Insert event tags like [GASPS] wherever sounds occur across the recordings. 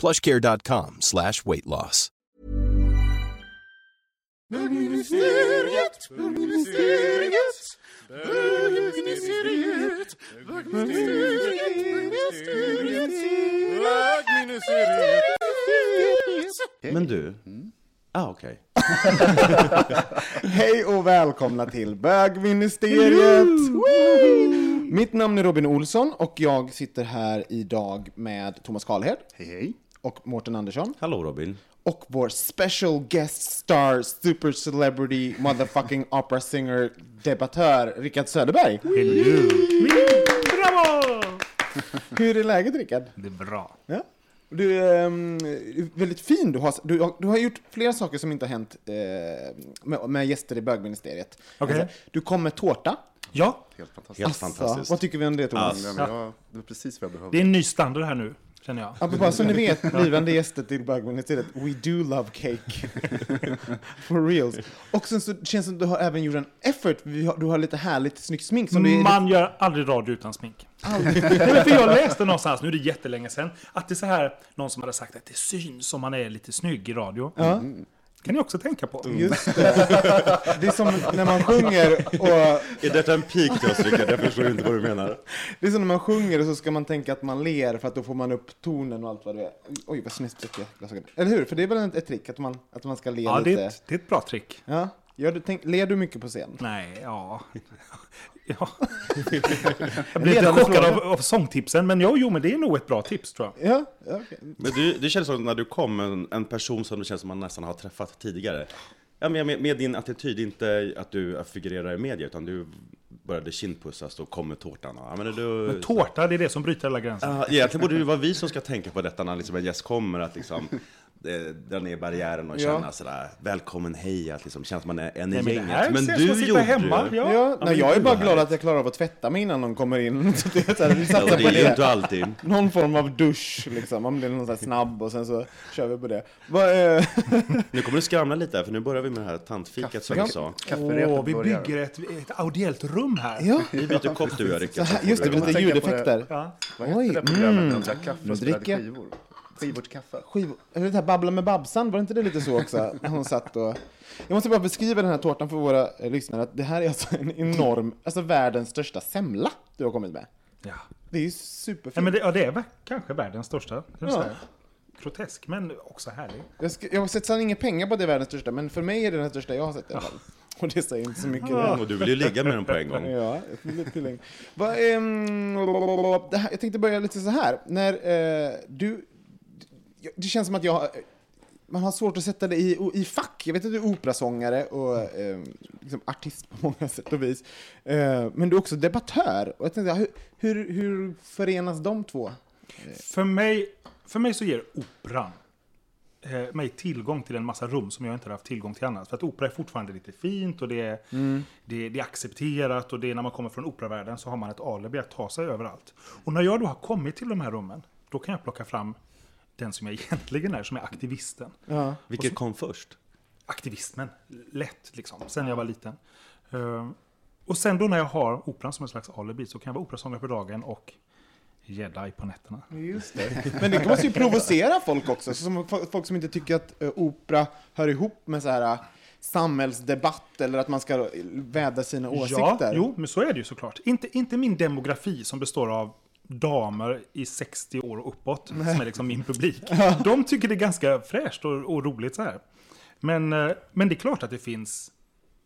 plushcare.com slash weight loss. Men du? Ah, okej. [LAUGHS] Hej och välkomna till Bögministeriet! Mitt namn är Robin Olsson och jag sitter här idag med Thomas Karlhed. Hej, hej. Och Mårten Andersson. Hallå Robin. Och vår special guest star, super celebrity, motherfucking [LAUGHS] opera singer, debattör, Rickard Söderberg. Bravo! [LAUGHS] Hur är läget Rickard? Det är bra. Ja. Du är um, väldigt fin. Du har, du, har, du har gjort flera saker som inte har hänt eh, med, med gäster i bögministeriet. Okej. Alltså, du kom med tårta. Ja, Helt fantastiskt. Helt Alltså, fantastiskt. Vad tycker vi om det Thomas? Ja, men jag, det är precis vad jag behövde. det är en ny standard här nu, känner jag. Ja, bara så ni vet, blivande gäster till bögministeriet, we do love cake. [LAUGHS] For reals. Och sen så känns det som du har även gjort en effort, du har lite härligt snyggt smink som Man gör aldrig radio utan smink. [LAUGHS] Nej, men för jag läste någonstans, nu är det jättelänge sedan, att det är så här, någon som hade sagt att det syns om man är lite snygg i radio. Ja. Kan ni också tänka på. Just det. Det är som när man sjunger och Är detta en pik till oss Rickard? Jag förstår inte vad du menar. det är som när man sjunger och så ska man tänka att man ler för att då får man upp tonen och allt vad det är. Oj, vad snett jag glasögon. Eller hur? För det är väl ett, ett trick att man, att man ska le Ja, det lite. är, ett, det är ett bra trick. Ja. Gör du, tänk, ler du mycket på scen? Nej, ja. Ja. [LAUGHS] Jag blir lite chockad av, av sångtipsen, men jo, jo, men det är nog ett bra tips tror jag. Ja, ja okej. Men du, det känns som när du kom, en, en person som det känns som man nästan har träffat tidigare. Ja, med, med, med din attityd, inte att du figurerar i media, utan du började kindpussas och kom med tårtan. Ja, men du, Men tårta, det är det som bryter alla gränser. Ja, egentligen borde det vara vi som ska tänka på detta när liksom en gäst kommer, att liksom eh, dra ner barriären och Ja. känna sådär, välkommen, hej, att liksom känna att man är en i Nej, men det gänget. Men ses du gjorde hemma. ju- Ja. Ja, men nej, jag är bara glad att jag klarar av att tvätta mig innan de kommer in. Så [LAUGHS] det är så här, vi Ja, på det är ju det. inte alltid. Någon form av dusch, liksom. Man blir någon sån här snabb och sen så kör vi på det. Eh, [LAUGHS] Nu kommer du skramla lite här, för nu börjar vi med det här tantfikat som du sa. Kafferepet Åh, vi börjar. bygger ett, ett audiellt rum här. ja, Vi byter kopp du och jag, så Rickard. här, just det, lite på ljudeffekter. Ja. Vad hette Oj, det programmet mm. kaffe Nu och spelade dricker jag. skivor? Skivors kaffe. Skiv... Eller det här Babbla med Babsan, var det inte det lite så också? [LAUGHS] Hon satt och... Jag måste bara beskriva den här tårtan för våra eh, lyssnare. Att det här är alltså en enorm, alltså världens största semla du har kommit med. Ja. Det är ju superfint. men det, ja, det är väl kanske världens största. Ja. Grotesk, men också härlig. Jag, ska, jag har sett inga pengar på att det är världens största, men för mig är det den största jag har sett i alla fall. [LAUGHS] Och det säger inte så mycket. Och du vill ju ligga med den på en gång. [LAUGHS] Ja, lite länge. Va, ehm, det här, jag tänkte börja lite så här. När eh, du... Det känns som att jag... Man har svårt att sätta det i, i fack. Jag vet att du är operasångare och eh, liksom artist på många sätt och vis. Eh, men du är också debattör. Och jag tänkte, hur, hur, hur förenas de två? För mig, för mig så ger operan eh, mig tillgång till en massa rum som jag inte hade haft tillgång till annars. För att opera är fortfarande lite fint och det är, det, det är accepterat och det är när man kommer från operavärlden så har man ett alibi att ta sig överallt. Och när jag då har kommit till de här rummen, då kan jag plocka fram den som jag egentligen är, som är aktivisten. Ja. Vilket kom först? Aktivismen, lätt liksom, sen jag var liten. Eh, och sen då när jag har operan som en slags alibi så kan jag vara operasångare på dagen och jedi på nätterna. Just det. [LAUGHS] Men det måste ju provocera folk också. Så som fo- folk som inte tycker att eh, opera hör ihop med så här eh, samhällsdebatt eller att man ska vädra sina åsikter. Ja, jo, men så är det ju såklart. Inte, inte min demografi som består av damer i 60 år och uppåt, som är liksom min publik. [LAUGHS] De tycker det är ganska fräscht och, och roligt så här. Men, eh, men det är klart att det finns,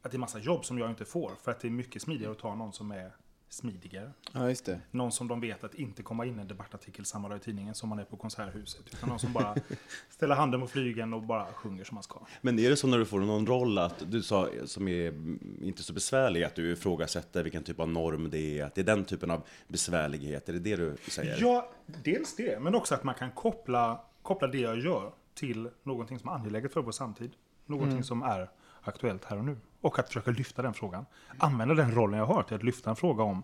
att det är massa jobb som jag inte får, för att det är mycket smidigare att ta någon som är smidigare. Ja, just det. Någon som de vet att inte komma in en debattartikel samma dag i tidningen som man är på Konserthuset. Utan någon som bara [LAUGHS] ställer handen på flygen och bara sjunger som man ska. Men är det så när du får någon roll att du sa, som är mm, inte så besvärlig, att du ifrågasätter vilken typ av norm det är, att det är den typen av besvärlighet, är det det du säger? Ja, dels det, men också att man kan koppla, koppla det jag gör till någonting som är angeläget för vår samtid. Någonting som är aktuellt här och nu. Och att försöka lyfta den frågan. Använda den rollen jag har till att lyfta en fråga om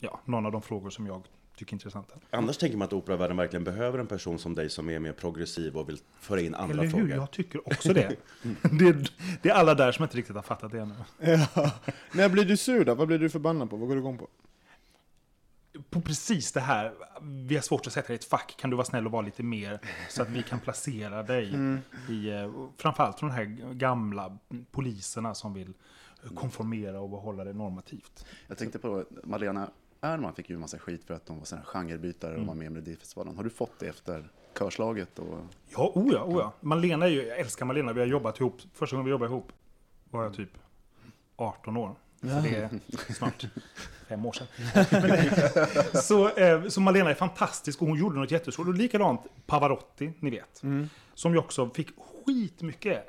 ja, någon av de frågor som jag tycker är intressanta. Annars tänker man att operavärlden verkligen behöver en person som dig som är mer progressiv och vill föra in andra Eller hur? frågor. Jag tycker också det. [LAUGHS] det. är- Det är alla där som inte riktigt har fattat det ännu. Ja. När blir du sur då? Vad blir du förbannad på? Vad går du igång på? På precis det här, vi har svårt att sätta dig i ett fack, kan du vara snäll och vara lite mer så att vi kan placera dig i, eh, framförallt från de här gamla poliserna som vill konformera och behålla det normativt. Jag tänkte på Malena Ernman fick ju en massa skit för att de var här genrebytare och var med i Melodifestivalen. Har du fått det efter körslaget? Och... Ja, oh ja. Malena är ju, jag älskar Malena, vi har jobbat ihop, första gången vi jobbade ihop var jag typ 18 år. Så det är [LAUGHS] snart fem år sedan. Men [LAUGHS] så, eh, så Malena är fantastisk och hon gjorde något jättestort. Och likadant Pavarotti, ni vet. Som ju också fick skitmycket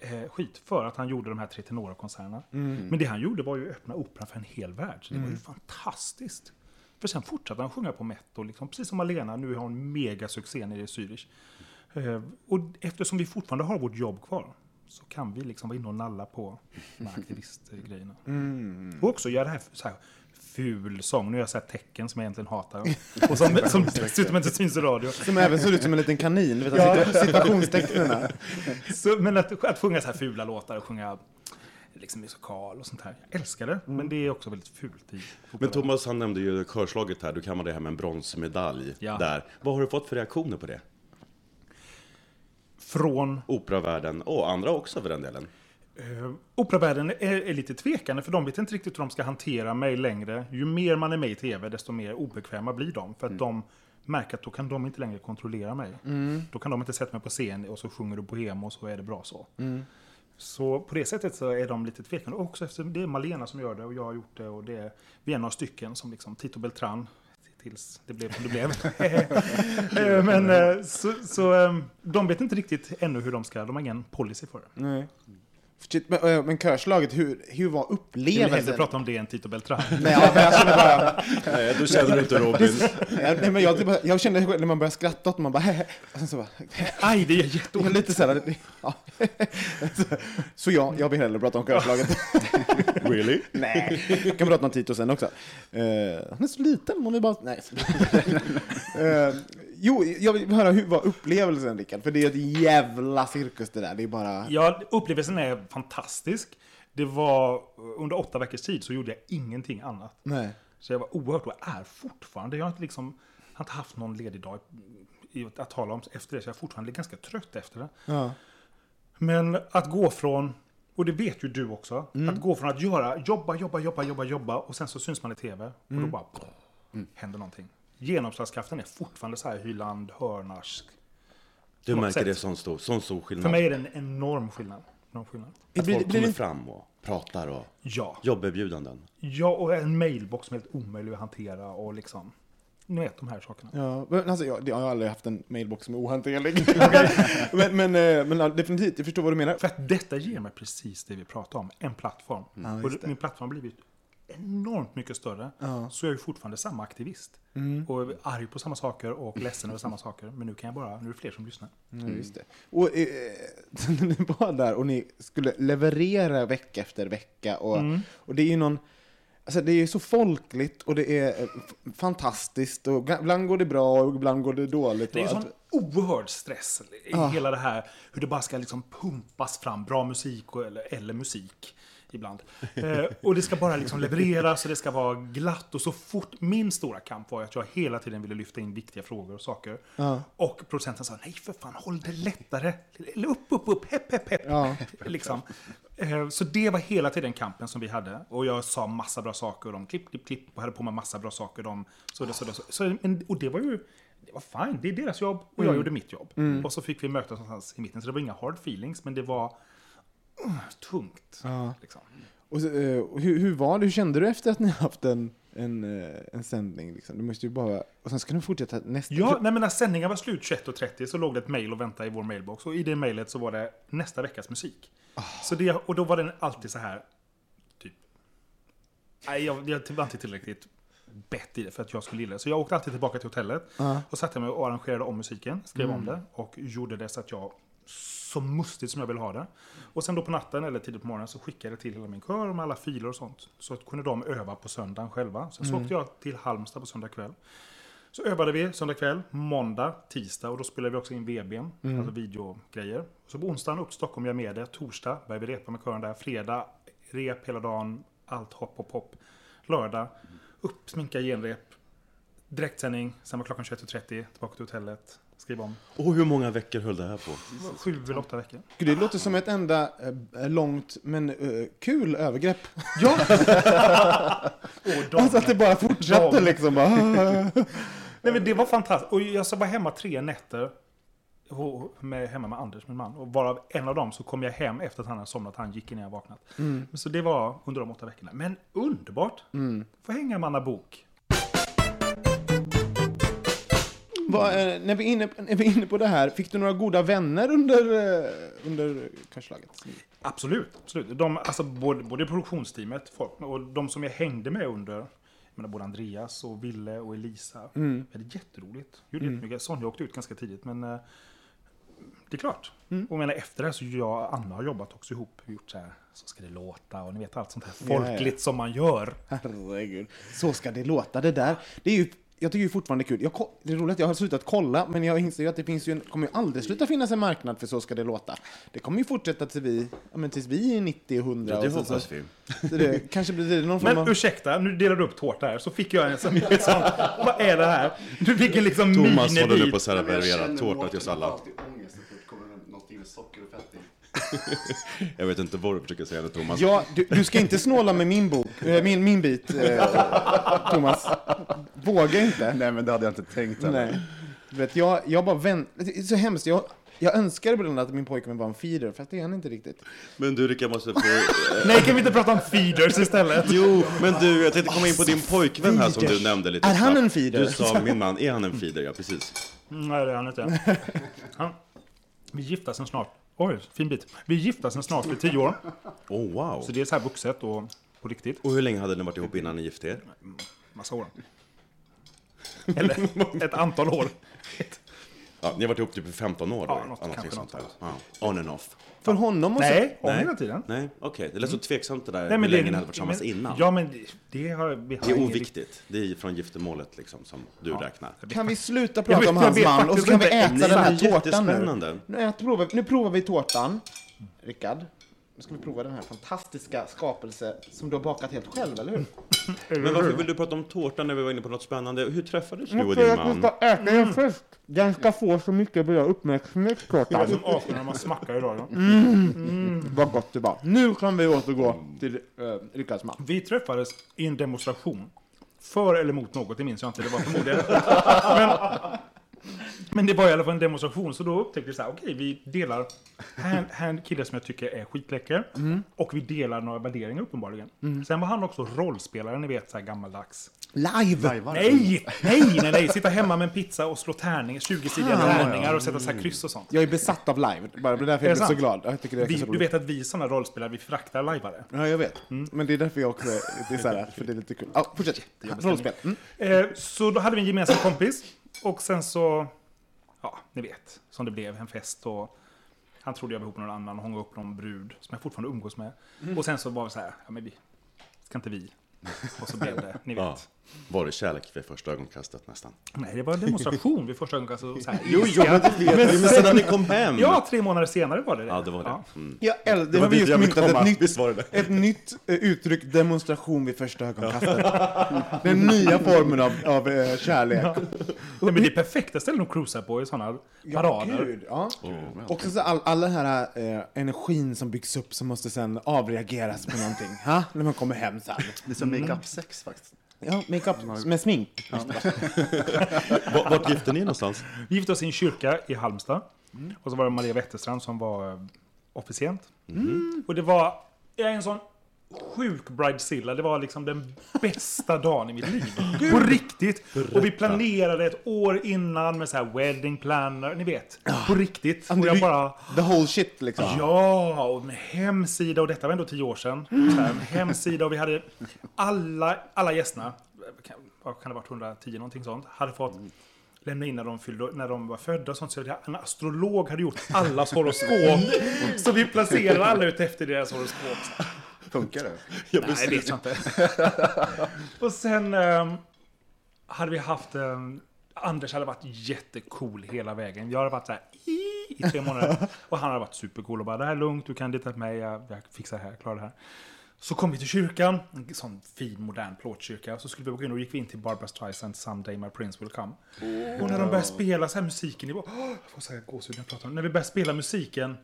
eh, skit för att han gjorde de här tre tenorkonserterna. Men det han gjorde var ju att öppna operan för en hel värld. Så det var ju fantastiskt. För sen fortsatte han sjunga på Metto, liksom, precis som Malena. Nu har hon megasuccé nere i Zürich. Eh, och eftersom vi fortfarande har vårt jobb kvar så kan vi liksom vara inne och nalla på de här aktivistgrejerna. [LAUGHS] Och också göra det här, så här ful sång. Nu har jag sett tecken som jag egentligen hatar. [LAUGHS] Och som, som dessutom inte syns i radio. Som även ser ut som en liten kanin, du vet, ja. situationstecknen. [LAUGHS] Så, men att, att sjunga så här fula låtar och sjunga liksom musikal och sånt här. Jag älskar det, men det är också väldigt fult i Men Thomas han nämnde ju körslaget här, du kammade hem en bronsmedalj Ja. där. Vad har du fått för reaktioner på det? Från Operavärlden, och andra också för den delen. Uh, operavärlden är, är lite tvekande för de vet inte riktigt hur de ska hantera mig längre. Ju mer man är med i tv desto mer obekväma blir de. För att de märker att då kan de inte längre kontrollera mig. Då kan de inte sätta mig på scen och så sjunger du Bohem och så är det bra så. Så på det sättet så är de lite tvekande. Och också efter det är Malena som gör det och jag har gjort det och det är, vi är några stycken som liksom Tito Beltran tills det blev som det blev. [LAUGHS] [LAUGHS] Eh, Men eh, så, så eh, de vet inte riktigt ännu hur de ska, de har ingen policy för det. Nej. Shit, men, men körslaget, hur, hur var Jag vill hellre upplevelsen? prata om det än Tito Beltran. [LAUGHS] Nej, ja, men jag kände bara... Nej, du känner inte Robin. Nej, men jag, typ, jag kände när man började skratta åt man bara hehe. [LAUGHS] Och sen så bara... Aj, det är jätteont. lite så här... Ja. [LAUGHS] Så jag, jag vill hellre prata om körslaget. Really? Nej, jag kan prata om Tito sen också. Uh, han är så liten, hon är bara... Nej. uh, jo, jag vill höra hur var upplevelsen, Rickard? För det är ett jävla cirkus det där. Det är bara... Ja, upplevelsen är fantastisk. Det var under åtta veckors tid så gjorde jag ingenting annat. Nej. Så jag var oerhört och är fortfarande. Jag har inte liksom har inte haft någon ledig dag att tala om efter det. Så jag är fortfarande ganska trött efter det. Ja. Men att gå från, och det vet ju du också, att gå från att göra, jobba, jobba, jobba, jobba, jobba och sen så syns man i tv och då bara händer någonting. Genomslagskraften är fortfarande så här Hyland, Hörnarsk. Du märker sätt. det är sån stor, sån stor skillnad. För mig är det en enorm skillnad. Enorm skillnad. Att Blir- folk blir kommer det- fram och pratar och Ja. jobberbjudanden. ja, och en mailbox som är helt omöjlig att hantera och liksom, ni vet de här sakerna. Ja, men alltså, jag, jag har aldrig haft en mailbox som är ohanterlig. [LAUGHS] [LAUGHS] men, men, eh, men definitivt, jag förstår vad du menar. För att detta ger mig precis det vi pratar om, en plattform. Ja, och min plattform har blivit enormt mycket större. Ja. Så jag är ju fortfarande samma aktivist. Mm. Och är arg på samma saker och ledsen över samma saker. Men nu kan jag bara, nu är det fler som lyssnar. Ja, just det. Och eh, [LAUGHS] ni var där och ni skulle leverera vecka efter vecka och, Mm. och det är ju någon Alltså det är så folkligt och det är eh, fantastiskt och ibland går det bra och ibland går det dåligt. Det är ju sån oerhörd stress i Ja. hela det här. Hur det bara ska liksom pumpas fram bra musik och, eller, eller musik ibland. Eh, och det ska bara liksom levereras och det ska vara glatt. Och så fort, min stora kamp var att jag hela tiden ville lyfta in viktiga frågor och saker. Ja. Och producenten sa, nej för fan, håll det lättare. Upp, upp, upp, hepp, hepp, hepp. Ja. [LAUGHS] Liksom. Eh, Så det var hela tiden kampen som vi hade. Och jag sa massa bra saker. De klipp, klipp, klipp. Och hade på mig massa bra saker. De, så det, så det, så, så, men, och det var ju... Det var fine, det är deras jobb och jag gjorde mitt jobb. Och så fick vi mötas någonstans i mitten. Så det var inga hard feelings, men det var tungt. Ja. Liksom. Och, så, eh, och hur, hur var det? Hur kände du efter att ni haft en, en, eh, en sändning? Liksom? Du måste ju bara... Och sen ska ni fortsätta nästa... Ja, nej, men när sändningen var slut 21.30 så låg det ett mail och väntade i vår mailbox. Och i det mailet så var det nästa veckas musik. Så det, och då var den alltid så här, typ... Nej, jag, jag var inte tillräckligt bett i det för att jag skulle gilla det. Så jag åkte alltid tillbaka till hotellet Ja. och satte mig och arrangerade om musiken, skrev om det och gjorde det så att jag så mustigt som jag ville ha det. Och sen då på natten eller tidigt på morgonen så skickade jag till hela min kör med alla filer och sånt. Så att kunde de öva på söndagen själva. Sen så åkte jag till Halmstad på söndag kväll. Så övade vi söndag kväll, måndag, tisdag och då spelade vi också in VBn, alltså videogrejer. Så på onsdagen upp till Stockholm, gör med det. Torsdag började vi repa med kören där. Fredag, rep hela dagen, allt hopp, hopp, hopp. Lördag, upp, sminka, genrep. Direktsändning, sen var klockan 21.30, tillbaka till hotellet, skriva om. Och hur många veckor höll det här på? Sju eller åtta veckor. Gud, Det låter som ett enda eh, långt men eh, kul övergrepp. Ja! [LAUGHS] och de, Alltså att det bara fortsatte liksom. Bara, Nej men det var fantastiskt. Och jag var hemma tre nätter. Med, hemma med Anders, min man. Och varav en av dem så kom jag hem efter att han hade somnat. Han gick innan jag vaknat. Så det var under de åtta veckorna. Men underbart! Få hänga med Anna Bok. Vad, när, vi är inne, när vi är inne på det här, fick du några goda vänner under, eh, under körslaget? Absolut, absolut. De, alltså, både, både produktionsteamet folk, och de som jag hängde med under, menar, både Andreas och Ville och Elisa. Mm. Vi hade jätteroligt. Gjorde jättemycket. Sonja åkte ut ganska tidigt, men eh, det är klart. Mm. Och menar, efter det här så jag och Anna har jobbat också ihop. Gjort så här, så ska det låta och ni vet allt sånt här folkligt som man gör. Herregud. Så ska det låta. Det där, det är ju, jag tycker ju fortfarande kul. Jag, det är roligt att jag har slutat kolla, men jag inser ju att det finns ju en, kommer ju aldrig sluta finnas en marknad för Så ska det låta. Det kommer ju fortsätta till vi, ja, men tills vi är 90 och 100. Ja, det hoppas så, vi. så det kanske blir det någon form Men av... ursäkta, nu delar du upp tårta här. Så fick jag en sån, liksom, vad är det här? Du fick en liksom Thomas håller nu på att servera tårta till oss alla. alltid ångest så fort det kommer någonting med socker och fett i. [LAUGHS] Jag vet inte vad du försöker säga nu Thomas. Ja, du, du ska inte snåla med min bok, äh, min, min bit, eh, Thomas. Våga inte. Nej, men det hade jag inte tänkt heller. Nej. Du vet, jag, jag bara vänt, det är så hemskt. Jag, jag önskar ibland att min pojkvän var en feeder, fast det är han inte riktigt. Men du Rickard måste få... [LAUGHS] Nej, kan vi inte prata om feeders istället? Jo, men du, jag tänkte komma in på din pojkvän här som du nämnde lite Är han snabbt. en feeder? Du sa min man, är han en feeder? Ja, precis. Mm, Nej, det är han inte. [LAUGHS] Han, vi gifta sen snart. Oj, fin bit. Vi gifta sen snart för tio år. Oh, wow. Så det är så här vuxet och på riktigt. Och hur länge hade ni varit ihop innan ni gifte er? Massa år. Eller ett antal år. [LAUGHS] Ja, ni har varit ihop typ i 15 år? Ja, något- kanske sånt något där. Ja. On and off. För honom och Nej, om Nej. hela tiden. Nej, okej. Det lät så tveksamt det där, Nej, hur men länge det, ni hade varit tillsammans innan. Ja, men det, det har vi har det är oviktigt. Det är från giftermålet liksom, som du räknar. så kan vi sluta prata vet- om hans vet man och så kan vi äta den här tårtan nu. Nu, äter, provar, nu provar vi tårtan. Rickard, nu ska vi prova den här fantastiska skapelse som du har bakat helt själv, eller hur? [LAUGHS] Men varför vill du prata om tårtan när vi var inne på något spännande? Hur träffades du och din man? ska äta den först. Den ska få så mycket bra uppmärksamhet, Det är tårtan. som asar när man smackar idag. Ja. Vad gott det var. Nu kan vi återgå till uh, Rickards man. Vi träffades i en demonstration. För eller mot något, det minns jag inte. Det var förmodligen... [LAUGHS] men, men det var i alla fall en demonstration, så då upptäckte vi så här, okej, vi delar här, här är en kille som jag tycker är skitläcker. Och vi delar några värderingar uppenbarligen. Sen var han också rollspelare, ni vet, så här gammaldags. Live! Nej, nej, nej, nej! Sitta hemma med en pizza och slå tärningar, 20-sidiga tärningar och sätta så här kryss och sånt. Jag är besatt av live. Bara, det är därför Är jag blir så glad. Jag tycker det är Vi, du vet att vi sådana rollspelare, vi fraktar lajvare. Ja, jag vet. Men det är därför jag också är, det är så här, för det är lite kul. Ja, fortsätt. Rollspel. Mm. Eh, så då hade vi en gemensam kompis. Och sen så, ja, ni vet, som det blev, en fest och han trodde jag var ihop med någon annan och hångade upp någon brud som jag fortfarande umgås med. Och sen så var det så här, ja men vi, ska inte vi? Och så blev det, ni vet. Ja. Var det kärlek vid första ögonkastet nästan? Nej, det var en demonstration vid första ögonkastet. Så här, Jo, jo, men det vet vi. Men sen när ni kom hem! Ja, tre månader senare var det det. Ja, det var det. Mm. Jag äl- det Det var vi just myntat ett nytt, Visst var det det? ett nytt eh, uttryck, demonstration vid första ögonkastet. Den nya formen av, av eh, kärlek. Nej, men det är perfekta ställen att cruisa på i sådana parader. Gud, ja. Också så all, all den här eh, energin som byggs upp som måste sen avreageras på någonting. Ha? När man kommer hem sen. Det är som make-up-sex faktiskt. Ja, makeup med smink. [LAUGHS] Vart- Vart gifte ni någonstans? Vi gifte oss i en kyrka i Halmstad. Och så var det Maria Wetterstrand som var eh, officient. Och det var jag är en sån sjuk bridezilla. Det var liksom den bästa dagen i mitt liv. [LAUGHS] På riktigt. Och vi planerade ett år innan med så här wedding planner. Ni vet. På riktigt. Och jag bara... The whole shit liksom. Ja, och med hemsida och detta var ändå tio år sedan. Så här, hemsida och vi hade alla, alla gästerna, kan- kan det varit, 110 någonting sånt, hade fått lämna in när de, fyllde, när de var födda och sånt. Så en astrolog hade gjort allas horoskop. [LAUGHS] Så vi placerade alla ut efter deras horoskop. Funkar det? [LAUGHS] Nej, det vet jag inte. [LAUGHS] och sen ehm, hade vi haft... ehm, Anders hade varit jättecool hela vägen. Jag hade varit så här i, i tre månader. [LAUGHS] Och han hade varit supercool och bara det här är lugnt, du kan lita på mig, jag, jag fixar det här, jag klarar det här. Så kom vi till kyrkan, en sån fin modern plåtkyrka. Så skulle vi gå in och gick vi in till Barbra Streisand, Someday My Prince Will Come. Och när de började spela så här musiken, det var, åh, jag får så här gåshud när jag pratar om det. När vi började spela musiken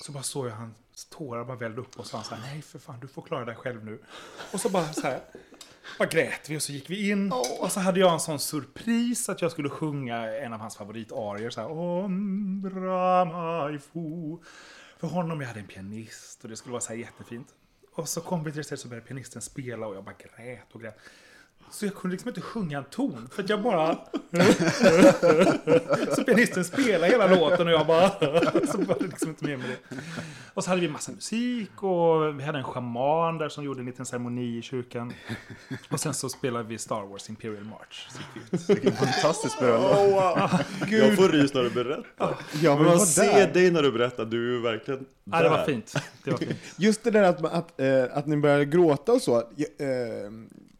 så bara såg jag tårar bara vällde upp och så han så här, nej för fan du får klara dig själv nu. Och så bara så här, bara grät vi och så gick vi in. Och så hade jag en sån surpris att jag skulle sjunga en av hans favoritarier. Så här, Ombra mai fu. För honom, jag hade en pianist och det skulle vara så här jättefint. Och så kom vi till det stället så började pianisten spela och jag bara grät och grät. Så jag kunde liksom inte sjunga en ton, för att jag bara... så pianisten spelade hela låten och jag bara... så var det liksom inte med med det. Och så hade vi massa musik och vi hade en shaman där som gjorde en liten ceremoni i kyrkan. Och sen så spelade vi Star Wars Imperial March. Vilken fantastisk bröllop. Jag får rys när du berättar. Jag vill Man ser där. dig när du berättar, du är verkligen Ja, det var där. fint. Det var fint. Just det där att, man- att, eh, att ni började gråta och så. ja, Eh,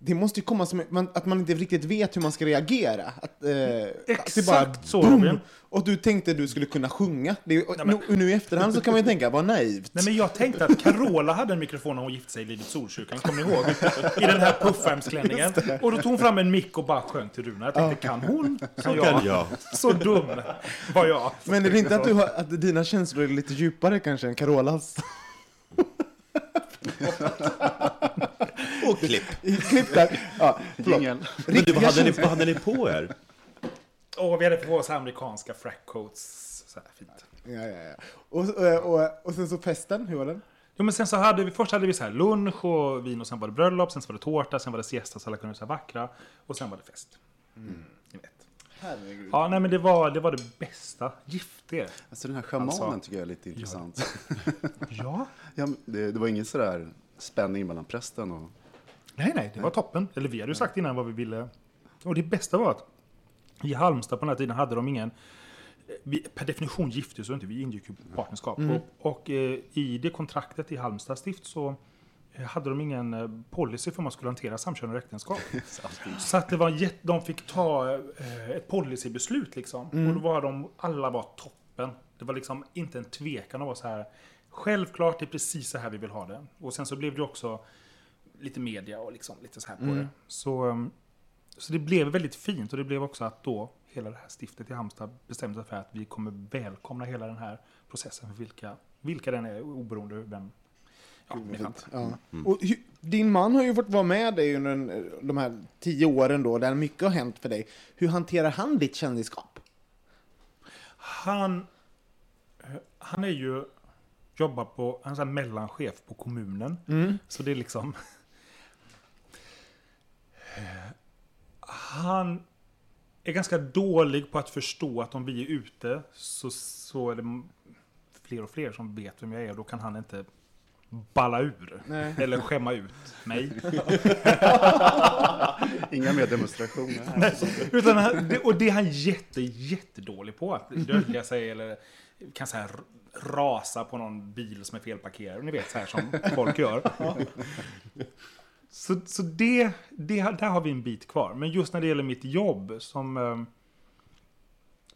det måste ju komma som man, att man inte riktigt vet hur man ska reagera. Att, eh, att det Exakt så, boom, Robin. Och du tänkte du skulle kunna sjunga. Det, och, Nej, men- nu, nu i efterhand så kan man ju tänka, vad naivt. Nej, men jag tänkte att Carola hade en mikrofon när hon gifte sig i Livets Ordkyrkan, kommer ni ihåg? I den här puffärmsklänningen. Och då tog hon fram en mick och bara sjöng till Runar. Jag tänkte, kan hon? Så jag. kan jag. Så dum var jag. Men är det inte att, du har, att dina känslor är lite djupare kanske än Carolas? [LAUGHS] [LAUGHS] Och klipp. Klipp där. Ja, förlåt. Men du, vad, hade ni, vad hade ni på er? Och vi hade på oss amerikanska frackcoats. Så här fint. Ja, ja, ja. Och, och, och, och sen så festen, hur var den? Jo, men sen så hade vi, först hade vi så här lunch och vin och sen var det bröllop, sen så var det tårta, sen var det siesta så alla kunde vara vackra. Och sen var det fest. Ni vet. Herregud. Ja, nej men det var det, var det bästa. Gift er. Alltså den här schamanen Alltså- tycker jag är lite intressant. Ja. [LAUGHS] Ja, men det, det var ingen sådär spänning mellan prästen och... Nej, nej, det var toppen. Eller vi hade ju sagt innan vad vi ville. Och det bästa var att i Halmstad på den här tiden hade de ingen... Vi, per definition gifte så inte, vi ingick ju partnerskap. Och, och eh, i det kontraktet i Halmstad stift så eh, hade de ingen eh, policy för hur man skulle hantera samkönade äktenskap. [LAUGHS] Så att det var jätt, de fick ta ett policybeslut liksom. Och då var de, alla var toppen. Det var liksom inte en tvekan att vara så här. Självklart, det är precis så här vi vill ha det. Och sen så blev det också lite media och liksom lite så här på det. Så, um, så det blev väldigt fint och det blev också att då hela det här stiftet i Halmstad bestämde sig för att vi kommer välkomna hela den här processen för vilka, vilka den är oberoende vem Ja, ni fattar. Ja. Och din man har ju fått vara med dig under en- de här tio åren då, där mycket har hänt för dig. Hur hanterar han ditt kändisskap? Han, eh, han är ju, jobbar på, han är så här mellanchef på kommunen. Så det är liksom... Han är ganska dålig på att förstå att om vi är ute så, så är det fler och fler som vet vem jag är och då kan han inte balla ur. Nej. [LAUGHS] Eller skämma ut mig. [LAUGHS] Inga mer demonstrationer. Utan han, och det är han jätte, jättedålig på. Att dölja sig eller kan så här rasa på någon bil som är felparkerad. Ni vet så här som folk gör. [LAUGHS] Så, så det, det, där har vi en bit kvar. Men just när det gäller mitt jobb som, eh,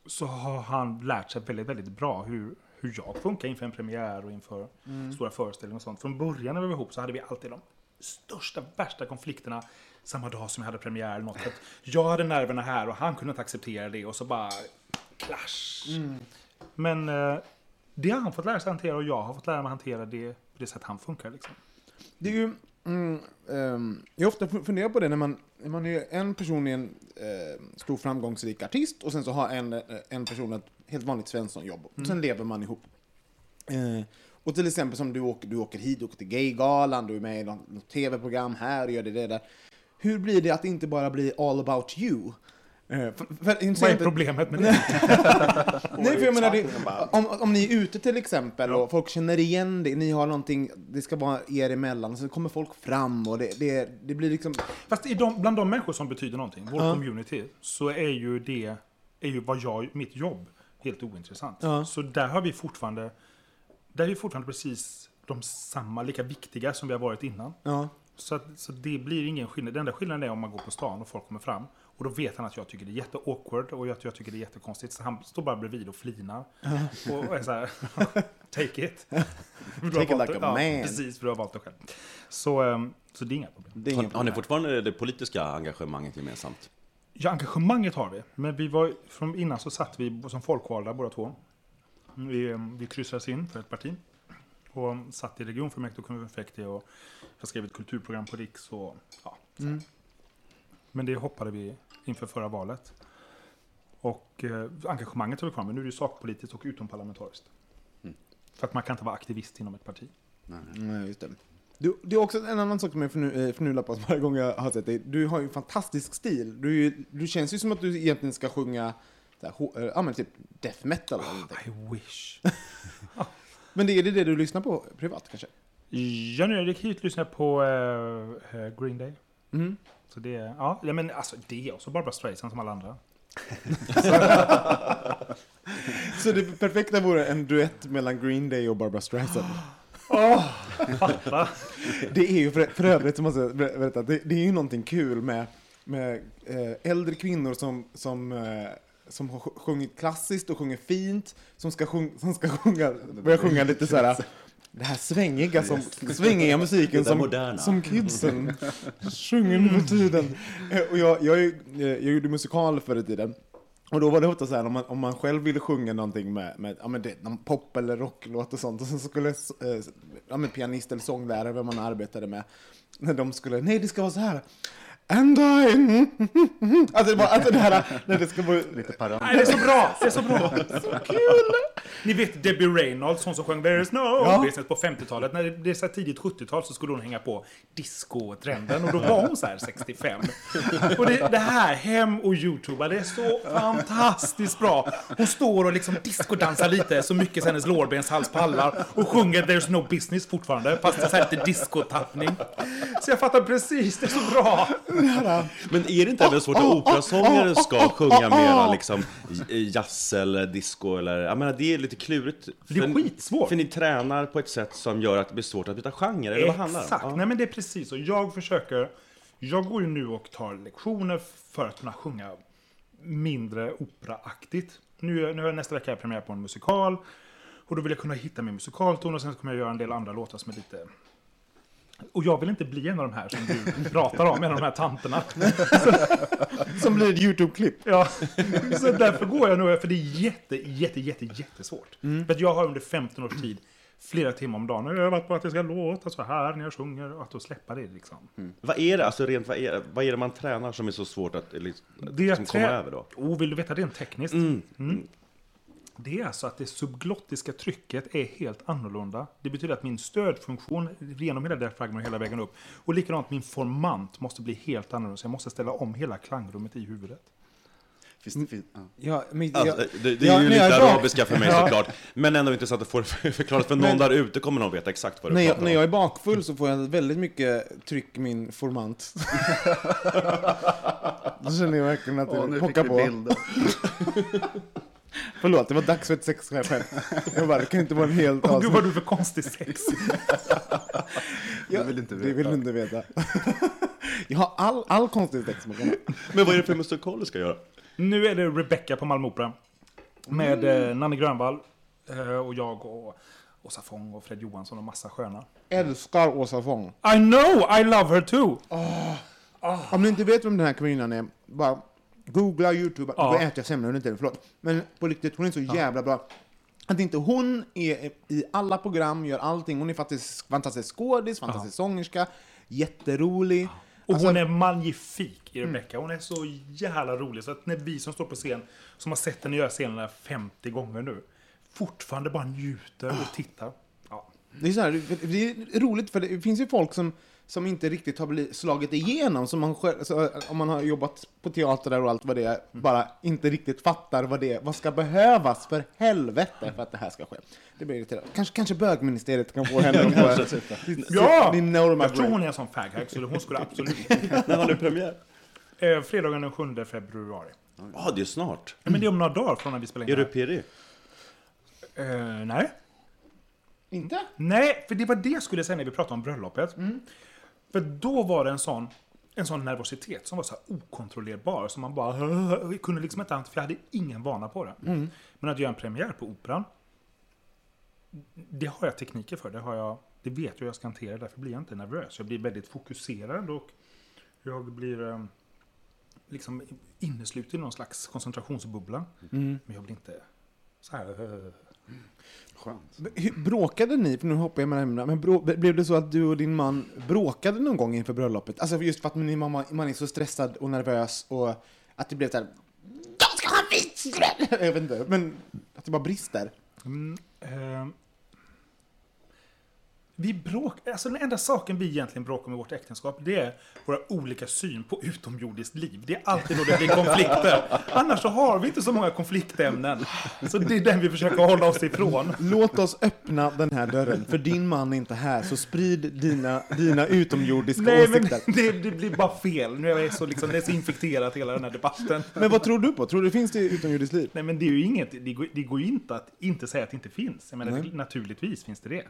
så har han lärt sig väldigt, väldigt bra hur, hur jag funkar inför en premiär och inför stora föreställningar och sånt. Från början när vi var ihop så hade vi alltid de största, värsta konflikterna samma dag som jag hade premiär. eller Något. Att jag hade nerverna här och han kunde inte acceptera det och så bara clash. Men eh, det har han fått lära sig hantera och jag har fått lära mig hantera det på det sätt han funkar. Liksom. Det är ju... Mm, ehm, jag ofta funderar på det när man, när man är en person är en eh, stor framgångsrik artist och sen så har en, eh, en person ett helt vanligt svenssonjobb. Och sen lever man ihop. Eh, och till exempel som du åker, du åker hit, du åker till Gaygalan, du är med i något, något tv-program här och gör det, det där. Hur blir det att det inte bara blir all about you? Eh, för, för, Vad är problemet med det? [LAUGHS] Nej, för jag menar, det, om, om ni är ute till exempel och folk känner igen det, ni har någonting, det ska vara er emellan, så kommer folk fram och det, det, det blir liksom... Fast i de, bland de människor som betyder någonting, vår community, så är ju det, är ju vad jag, mitt jobb, helt ointressant. Ja. Så där har vi fortfarande, där är vi fortfarande precis de samma, lika viktiga som vi har varit innan. Ja. Så, att, så det blir ingen skillnad. Den enda skillnaden är om man går på stan och folk kommer fram. Och då vet han att jag tycker det är jätteawkward och att jag tycker det är jättekonstigt. Så han står bara bredvid och flinar. [LAUGHS] Och är så här, [LAUGHS] take it. [LAUGHS] Take it like det- a man. Ja, precis, för du har valt det själv. Så, ehm, så det är inga problem. Det är Har, inget har ni problem. fortfarande det politiska engagemanget gemensamt? Ja, engagemanget har vi. Men vi var, från innan så satt vi som folkvalda båda två. Vi, ehm, vi kryssades in för ett parti. Och satt i regionfullmäktige och kommunfullmäktige och jag skrev ett kulturprogram på Riks och ja. så här. Men det hoppade vi inför förra valet. Och eh, engagemanget har vi kvar, men nu är det sakpolitiskt och utomparlamentariskt. För att man kan inte vara aktivist inom ett parti. Nej, just det. Du, det är också en annan sak som jag förnu, eh, förnular på varje gång jag har sett dig. Du har ju en fantastisk stil. Du, är ju, du känns ju som att du egentligen ska sjunga ho- eh, ja, men typ death metal eller någonting. I wish. [LAUGHS] Men det är det det du lyssnar på privat kanske? Ja, nu är det hit lyssna på eh, Green Day. Mm. Så det är, ja, ja men alltså det och så Barbara Streisand som alla andra. [LAUGHS] Så det perfekta vore en duett mellan Green Day och Barbara Streisand. [GASPS] det är ju för, för övrigt, som måste jag ber- berätta, det, det är ju någonting kul med, med eh, äldre kvinnor som, som, eh, som har sj- sjungit klassiskt och sjunger fint, som ska, sjung, som ska sjunga, börja sjunga lite så här. Det här svängiga, som, svängiga musiken som, som kidsen sjunger nu för tiden. Eh, Och jag, jag, eh, jag gjorde musikal förr i tiden. Och då var det ofta så här om man, om man själv ville sjunga någonting med, med ja, men det, någon pop eller rocklåt och sånt och sen så skulle eh, ja, men pianist eller sånglärare, vem man arbetade med, när de skulle, nej det ska vara så här. And [LAUGHS] I... Alltså det, var, alltså det här, när det ska vara... Lite parant. Nej, det är så bra! Det är så bra! [LAUGHS] så kul! Ni vet Debbie Reynolds, hon som sjöng There is no Ja. business på 50-talet. När det, är så tidigt 70-tal så skulle hon hänga på disco-trenden och då var hon så här 65. Och det, det här, hem och youtuba, det är så fantastiskt bra. Hon står och liksom discodansar lite så mycket hennes lårbenshals pallar och sjunger There's no business fortfarande, fast det är lite discotappning. Så jag fattar precis, det är så bra! Men är det inte även svårt att operasångare ska sjunga mera liksom jazz eller disco eller... Jag menar, det är lite klurigt. Det är För- skitsvårt. För ni tränar på ett sätt som gör att det blir svårt att byta genre, eller vad handlar det Exakt? Ja. nej men det är precis så. Jag försöker, jag går ju nu och tar lektioner för att kunna sjunga mindre operaaktigt. Nu, nu har jag nästa vecka premiär på en musikal. Och då vill jag kunna hitta min musikalton och sen kommer jag göra en del andra låtar som är lite... Och jag vill inte bli en av de här som du pratar om, en av de här tanterna. [LAUGHS] Som blir ett YouTube-klipp. Ja, så därför går jag nog, för det är jätte, jätte, jätte, jättesvårt. För att jag har under 15 års tid flera timmar om dagen övat på att det ska låta så här när jag sjunger och att då släppa det liksom. Vad är det, alltså rent, vad är, vad är det man tränar som är så svårt att liksom, Det komma över då? Oh, vill du veta rent tekniskt? Mm. Det är alltså att det subglottiska trycket är helt annorlunda. Det betyder att min stödfunktion genom hela diafragman hela vägen upp. Och likadant min formant måste bli helt annorlunda. Så jag måste ställa om hela klangrummet i huvudet. Finns det, fin- ja. Ja, men, Alltså, jag, det, det ja, är ju när jag lite bak- arabiska för mig Ja. såklart, men ändå intressant att få [LAUGHS] förklarat för någon Men- där ute kommer nog veta exakt vad du När jag, pratar när om. jag är bakfull så får jag väldigt mycket tryck i min formant. [LAUGHS] Då känner jag verkligen att det pockar på. Förlåt, det var dags för ett sexskämt. Jag bara, det kan inte vara en helt Åh gud avsnitt. vad du för konstig sex. Jag vill inte Det vill veta. du inte veta. Jag har all, all konstig sex man kan ha. Men vad är det för musikal du ska göra? Nu är det Rebecca på Malmö Opera. Med eh, Nanne Grönvall eh, och jag och Åsa Fång och Fred Johansson och massa sköna. Älskar Åsa Fång. I know! I love her too! Om ni inte vet vem den här kvinnan är, bara googla, youtube, Ja. då äter jag semlor under tiden, förlåt. Men på riktigt, hon är så jävla bra. Att inte hon är i alla program, gör allting. Hon är faktiskt fantastisk skådis, fantastisk sångerska, jätterolig. Och Alltså- hon är magnifik i Rebecca. Hon är så jävla rolig. Så att när vi som står på scen, som har sett henne göra scenerna 50 gånger nu, fortfarande bara njuter och tittar. Ja. Det är, så här, det är roligt, för det finns ju folk som, som inte riktigt har blivit slagit igenom, som man själv, så, om man har jobbat på teater och allt vad det är, bara inte riktigt fattar vad det är, vad ska behövas för helvete för att det här ska ske. Det blir irriterande. Kanske, kanske bögministeriet kan få henne att [LAUGHS] Ja! Jag tror hon är en sån faghack, så hon skulle absolut... [LAUGHS] När har du premiär? Eh, fredagen den 7 februari. Ja, det är snart. Men det är om några dagar från när vi spelar in Är du pirrig? Eh, nej. Inte? Nej, för det var det jag skulle säga när vi pratade om bröllopet. För då var det en sån, en sån nervositet som var så okontrollerbar. Som man bara [LAUGHS] jag kunde liksom inte, för jag hade ingen vana på det. Men att göra en premiär på Operan, det har jag tekniker för. Det, har jag, det vet jag hur jag ska hantera, därför blir jag inte nervös. Jag blir väldigt fokuserad och jag blir eh, liksom innesluten i någon slags koncentrationsbubbla. Men jag blir inte så här... [LAUGHS] Skönt. Bråkade ni, för nu hoppar jag med ämnena, men brå, blev det så att du och din man bråkade någon gång inför bröllopet? Alltså just för att min mamma, man är så stressad och nervös och att det blev så här. Jag ska ha vitlök! [LAUGHS] Jag vet inte, men att det bara brister. Mm, eh, vi bråk, alltså den enda saken vi egentligen bråkar om i vårt äktenskap, det är våra olika syn på utomjordiskt liv. Det är alltid då det blir konflikter. Annars så har vi inte så många konfliktämnen. Så det är den vi försöker hålla oss ifrån. Låt oss öppna den här dörren, för din man är inte här, så sprid dina, dina utomjordiska Nej, men åsikter. det, det blir bara fel. Nu är jag så, liksom, det är så infekterat hela den här debatten. Men vad tror du på? Tror du det finns det utomjordiskt liv? Nej, men det är ju inget, det går, det går ju inte att inte säga att det inte finns. Jag menar, Nej. naturligtvis finns det det.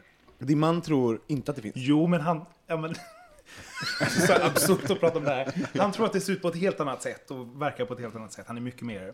Din man tror inte att det finns. Jo, men han... Ja, men, [LAUGHS] så absurt att prata om det här. Han tror att det ser ut på ett helt annat sätt och verkar på ett helt annat sätt. Han är mycket mer...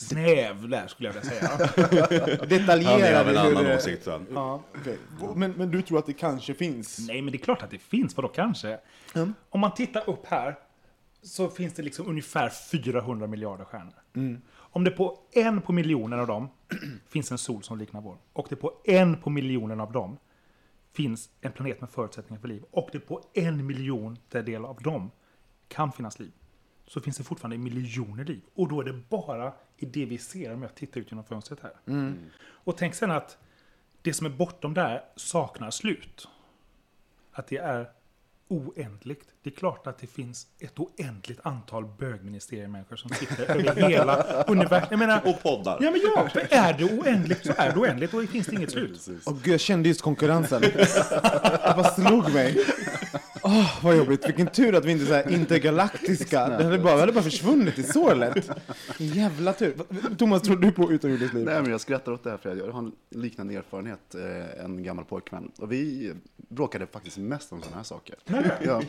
Snäv där skulle jag vilja säga. [LAUGHS] Han Detaljerade har väl en annan det- åsikt sen. Ja, okej. men, men du tror att det kanske finns? Nej, men det är klart att det finns. Vadå kanske? Om man tittar upp här så finns det liksom ungefär 400 miljarder stjärnor. Om det på en på miljonen av dem [CLEARS THROAT] finns en sol som liknar vår, och det på en på miljonen av dem finns en planet med förutsättningar för liv, och det på en miljontedel av dem kan finnas liv, så finns det fortfarande miljoner liv. Och då är det bara i det vi ser om jag tittar ut genom fönstret här. Och tänk sen att det som är bortom där saknar slut. Att det är oändligt. Det är klart att det finns ett oändligt antal bögministeriemänniskor som sitter över [LAUGHS] hela universum. Jag menar, Och poddar. ja men ja, är det oändligt så är det oändligt och det finns det inget slut. Och gud, jag kände just konkurrensen. [LAUGHS] Det bara slog mig. Åh, vad jobbigt. Vilken tur att vi inte är intergalaktiska. Det hade bara, hade bara försvunnit i så lätt. Jävla tur. Thomas, tror du på utomjordiskt liv? Nej, men jag skrattar åt det här för jag har en liknande erfarenhet, eh, en gammal pojkvän. Och vi bråkade faktiskt mest om sådana här saker. Ja.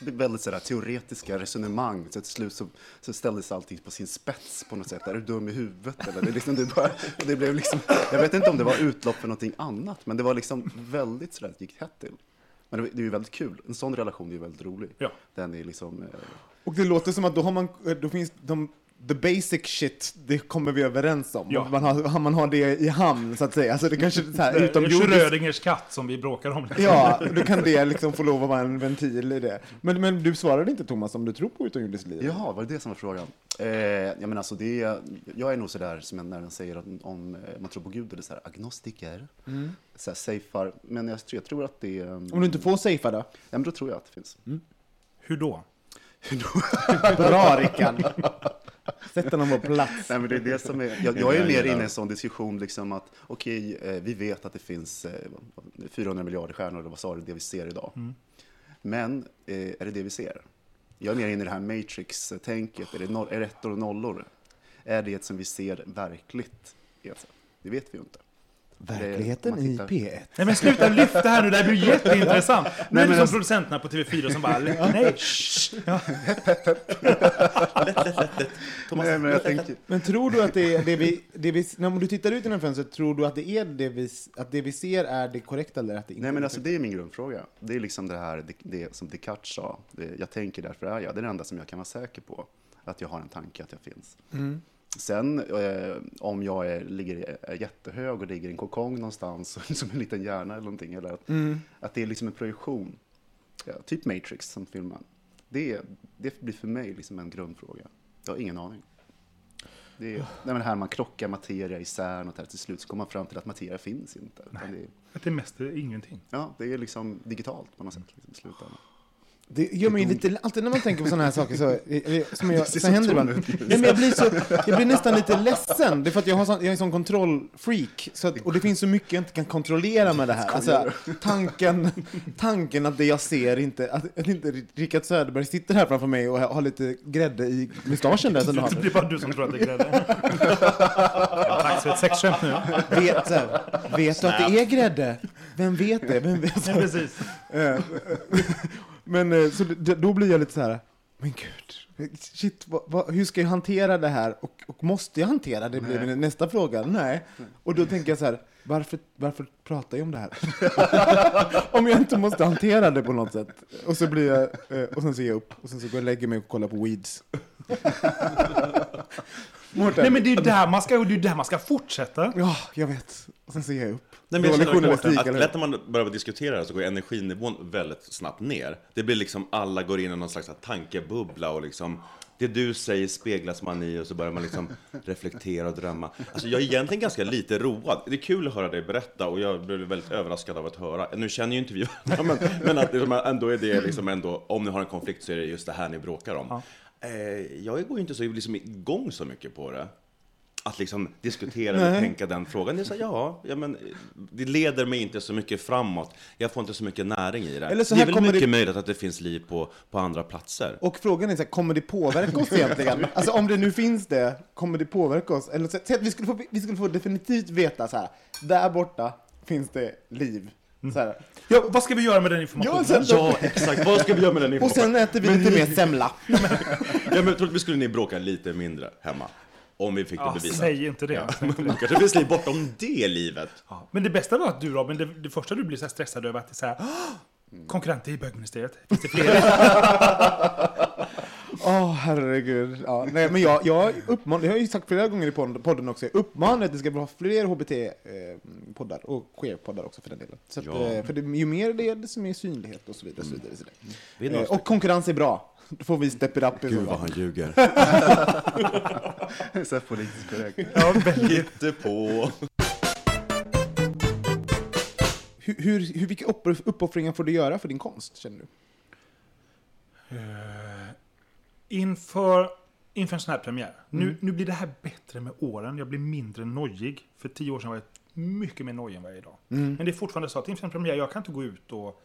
Väldigt sådär, teoretiska resonemang, så till slut så, så ställdes allting på sin spets på något sätt. Är du dum i huvudet? Eller det, liksom, det, bara, det blev liksom, jag vet inte om det var utlopp för någonting annat, men det var liksom väldigt sådär, det gick hett till. Men det, det är ju väldigt kul, en sån relation är ju väldigt rolig. Ja. Den är liksom, eh, Och det låter som att då har man, då finns de, the basic shit, det kommer vi överens om. Ja. Man, har, man har det i hamn, så att säga. Alltså det kanske är så här, Det är utomjordiskt. Schrödingers katt som vi bråkar om. Ja, då kan det liksom få lov att vara en ventil i det. Men, men du svarade inte Thomas om du tror på utomjordiskt liv? Jaha, var det det som var frågan? Eh, ja, men alltså det, jag är nog sådär som när den säger att om eh, man tror på Gud, eller så här, agnostiker, så här, safear. Men jag, tror- jag tror att det... Um, Om du inte får safea då? ja, men då tror jag att det finns. Hur då? Bra Rickard! [LAUGHS] Sätt honom på [LAUGHS] plats. Nej, men det är det som är, jag, jag är mer inne i en sån diskussion, liksom att okej, eh, vi vet att det finns eh, 400 miljarder stjärnor, eller vad sa du, det vi ser idag. Men eh, är det det vi ser? Jag är mer inne i det här Matrix-tänket, är det, noll, är det ettor och nollor? Är det som vi ser verkligt? Alltså, Det vet vi ju inte. Verkligheten Om i tittar- P1. Nej men sluta lyfta här nu, det här blir jätteintressant. Nu Nej, är det men som alltså- producenterna på TV4 som bara, nej, shh. ja. Nej, men jag Men tror du att det är det vi, det vi när du tittar ut genom fönstret, tror du att det är det vi, att det vi ser är det korrekta eller att det inte Nej, men alltså, det är min grundfråga. Det är liksom det här det, det som Descartes sa. Det, jag tänker, därför är jag. Det är det enda som jag kan vara säker på. Att jag har en tanke att jag finns. Sen eh, om jag är, ligger, är jättehög och ligger i en kokong någonstans [LAUGHS] som en liten hjärna eller någonting. Eller att, att det är liksom en projektion. Ja, typ Matrix som filmen. Det, det blir för mig liksom en grundfråga. Jag har ingen aning. Det är nej, men det här man krockar materia isär och till slut så kommer man fram till att materia finns inte. Utan det, är- Att det mest är ingenting. Ja, det är liksom digitalt på något sätt. Liksom. Det gör mig lite, alltid när man tänker på sådana här saker så, [LAUGHS] eh, som jag, så så händer det. Nej, men jag, blir så, jag blir nästan lite [LAUGHS] ledsen. Det är för att jag, har sån, jag är en sån kontrollfreak. Så att, och det finns så mycket jag inte kan kontrollera med det här. Alltså, tanken, tanken att det jag ser inte, att, att inte Rickard Söderberg sitter här framför mig och har lite grädde i mustaschen där som du [LAUGHS] Det blir bara du som tror att det är grädde. Tack för ett sexskämt nu. Vet, vet du att det är grädde? Vem vet det? Vem vet? Ja, precis. Men eh, så då blir jag lite så här, men gud, shit, vad, vad, hur ska jag hantera det här? Och, och måste jag hantera det? blir min nästa fråga. Nej. Och då tänker jag så här, varför, varför pratar jag om det här? [LAUGHS] om jag inte måste hantera det på något sätt. Och så blir jag, eh, och sen så ger jag upp. Och sen så går jag och lägger mig och kollar på Weeds. [LAUGHS] Mårten. Nej men det är ju där man ska, det är där man ska fortsätta. Ja, jag vet. Och sen så ger jag upp. Nej, men Dålig journalistik, att lätt när man börjar diskutera det så går energinivån väldigt snabbt ner. Det blir liksom, alla går in i någon slags tankebubbla och liksom det du säger speglas man i och så börjar man liksom [LAUGHS] reflektera och drömma. Alltså jag är egentligen ganska lite road. Det är kul att höra dig berätta och jag blev väldigt överraskad av att höra. Nu känner ju inte vi varandra, [LAUGHS] men, men att liksom ändå är det liksom ändå, om ni har en konflikt så är det just det här ni bråkar om. Eh, jag går ju inte så liksom igång så mycket på det. Att liksom diskutera eller Nej. tänka den frågan. Det är så, ja, ja, men det leder mig inte så mycket framåt. Jag får inte så mycket näring i det. Eller så det är här väl kommer mycket det- möjligt att det finns liv på, på andra platser. Och frågan är så här, kommer det påverka oss egentligen? [LAUGHS] Alltså om det nu finns det, kommer det påverka oss? Eller så, vi skulle, få, vi skulle få definitivt veta så här, där borta finns det liv. Så här. Ja, vad ska vi göra med den informationen? Ja, sen, Ja, exakt. Vad ska vi göra med den och informationen? sen äter vi lite mer semla. [LAUGHS] Ja, men troligtvis skulle ni bråka lite mindre hemma. Om vi fick det Ja, bevisat. säg inte det. [LAUGHS] Då kanske det finns liv bortom det livet. Ja. Men det bästa var att du Robin, det, det första du blir så här stressad över att det är så här, "Åh, konkurrenter i bögministeriet. Finns det fler? [LAUGHS] herregud. Ja, nej, men jag, jag uppmanar, det har jag ju sagt flera gånger i pod- podden också, jag uppmanar att det ska vara fler HBT-poddar och queer-poddar också för den delen. Så att, Ja. eh, för det, ju mer det är, desto mer synlighet och så vidare. Och, så vidare, så vidare. Eh, och konkurrens är bra. Då får vi step it up. i Gud vad han ljuger. [LAUGHS] Så här politiskt korrekt. Ja, väldigt. På. Hur, hur, hur, vilka uppoff- uppoffringar får du göra för din konst, känner du? Eh, inför, inför en sån här premiär. Mm. Nu, nu blir det här bättre med åren. Jag blir mindre nojig. För tio år sedan var jag mycket mer nojig än vad jag är idag. Mm. Men det är fortfarande så att inför en premiär, jag kan inte gå ut och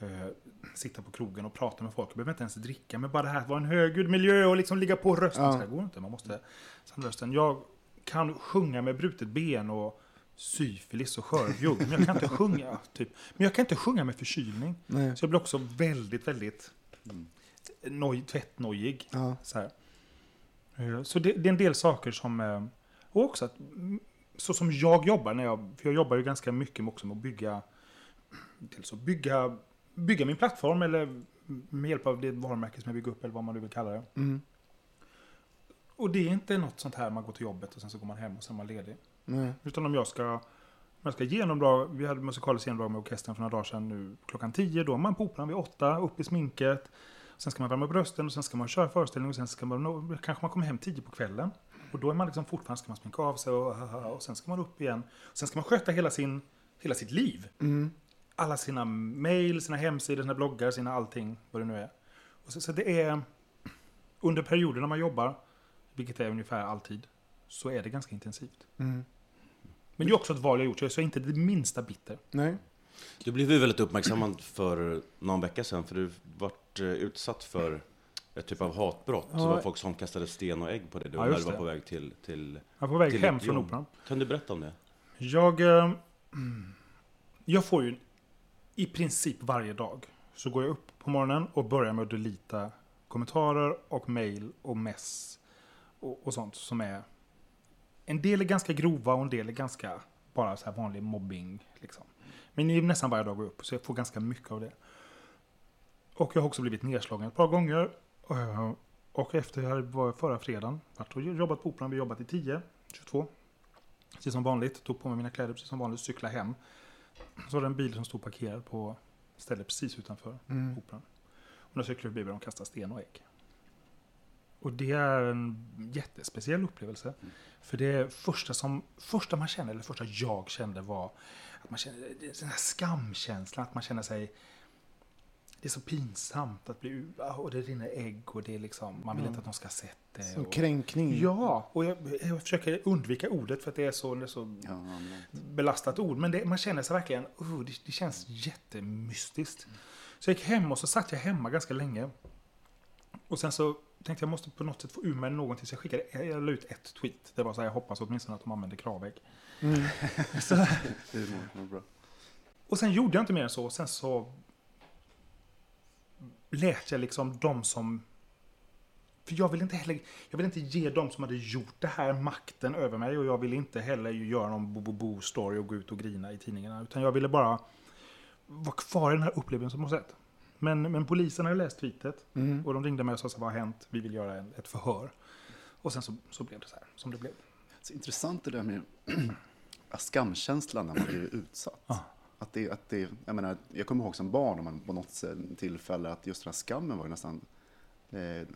eh, sitta på krogen och prata med folk. Jag behöver inte ens dricka. Men bara det här att vara en högljudd miljö och liksom ligga på rösten. Ja. Så här går inte. Man måste samla rösten. Jag kan sjunga med brutet ben och syfilis och skörbjugg. Men jag kan inte sjunga, typ. Men jag kan inte sjunga med förkylning. Nej. Så jag blir också väldigt, väldigt noj, tvättnojig. Ja. Så. Eh, så det, det är en del saker som... eh, Och också att, så som jag jobbar, när jag, för jag jobbar ju ganska mycket också med att bygga, dels att bygga, bygga min plattform eller med hjälp av det varumärke som jag bygger upp eller vad man nu vill kalla det. Mm. Och det är inte något sånt här man går till jobbet och sen så går man hem och sen är man ledig. Nej. Utan om jag ska, om jag ska genomdra, vi hade musikaliskt genomdrag med orkestern för några dagar sedan nu klockan 10, då är man på operan vid 8, upp i sminket. Sen ska man värma upp rösten och sen ska man köra föreställning och sen ska man, kanske man kommer hem 10 på kvällen. Och då är man liksom fortfarande, ska man sminka av sig och, och sen ska man upp igen. Sen ska man sköta hela, sin, hela sitt liv. Alla sina mail, sina hemsidor, sina bloggar, sina allting, vad det nu är. Och så, så det är, under perioder när man jobbar, vilket är ungefär alltid, så är det ganska intensivt. Mm. Men det är också ett val jag gjort, så jag är inte det minsta bitter. Nej. Du blev ju väldigt uppmärksammad för någon vecka sedan, för du vart eh, utsatt för ett typ av hatbrott. Ja. Så var folk som kastade sten och ägg på dig. Du Ja, när du var på väg till, till, Jag var på väg till hem från operan. Kan du berätta om det? Jag, eh, [CLEARS THROAT] jag får ju i princip varje dag så går jag upp på morgonen och börjar med att delita kommentarer och mail och mess och, och sånt som är... En del är ganska grova och en del är ganska bara så här vanlig mobbing. Liksom. Men det är nästan varje dag går jag upp så jag får ganska mycket av det. Och jag har också blivit nedslagen ett par gånger. Eh, och efter jag var förra fredagen, varit och jobbat på Operan, vi jobbat i 10, 22. Precis som vanligt, tog på mig mina kläder precis som vanligt, cykla hem. Så var det en bil som stod parkerad på stället precis utanför Mm. Operan. Och när jag cyklade förbi började de kasta sten och ägg. Och det är en jättespeciell upplevelse. För det första som första man kände, eller första jag kände var att man kände den här skamkänslan, att man känner sig det är så pinsamt att bli och det rinner ägg och det är liksom, man vill inte att de ska ha sett det. Som och, kränkning. Ja, och jag, jag försöker undvika ordet för att det är så, det är så Ja, belastat ord. Men det, man känner sig verkligen, oh, det, det känns jättemystiskt. Så jag gick hem och så satt jag hemma ganska länge. Och sen så tänkte jag måste på något sätt få ur mig någonting. Så jag skickade, jag la ut ett tweet. Det var så här, jag hoppas åtminstone att de använder kravägg. så, [LAUGHS] det mår bra. och sen gjorde jag inte mer än så. Och sen så lät jag liksom de som... För jag vill inte heller... Jag vill inte ge de som hade gjort det här makten över mig. Och jag vill inte heller göra någon bo-bo-bo-story och gå ut och grina i tidningarna. Utan jag ville bara vara kvar i den här upplevelsen på något sätt. Men, men polisen hade läst tweetet. Och de ringde mig och sa så vad har hänt? Vi vill göra en, ett förhör. Och sen så, så blev det så här som det blev. Så intressant det där med [CLEARS THROAT] skamkänslan när man blir utsatt. Ja. Att det, att det, jag, menar, jag kommer ihåg som barn om man på något sätt- tillfälle att just den här skammen var ju nästan eh,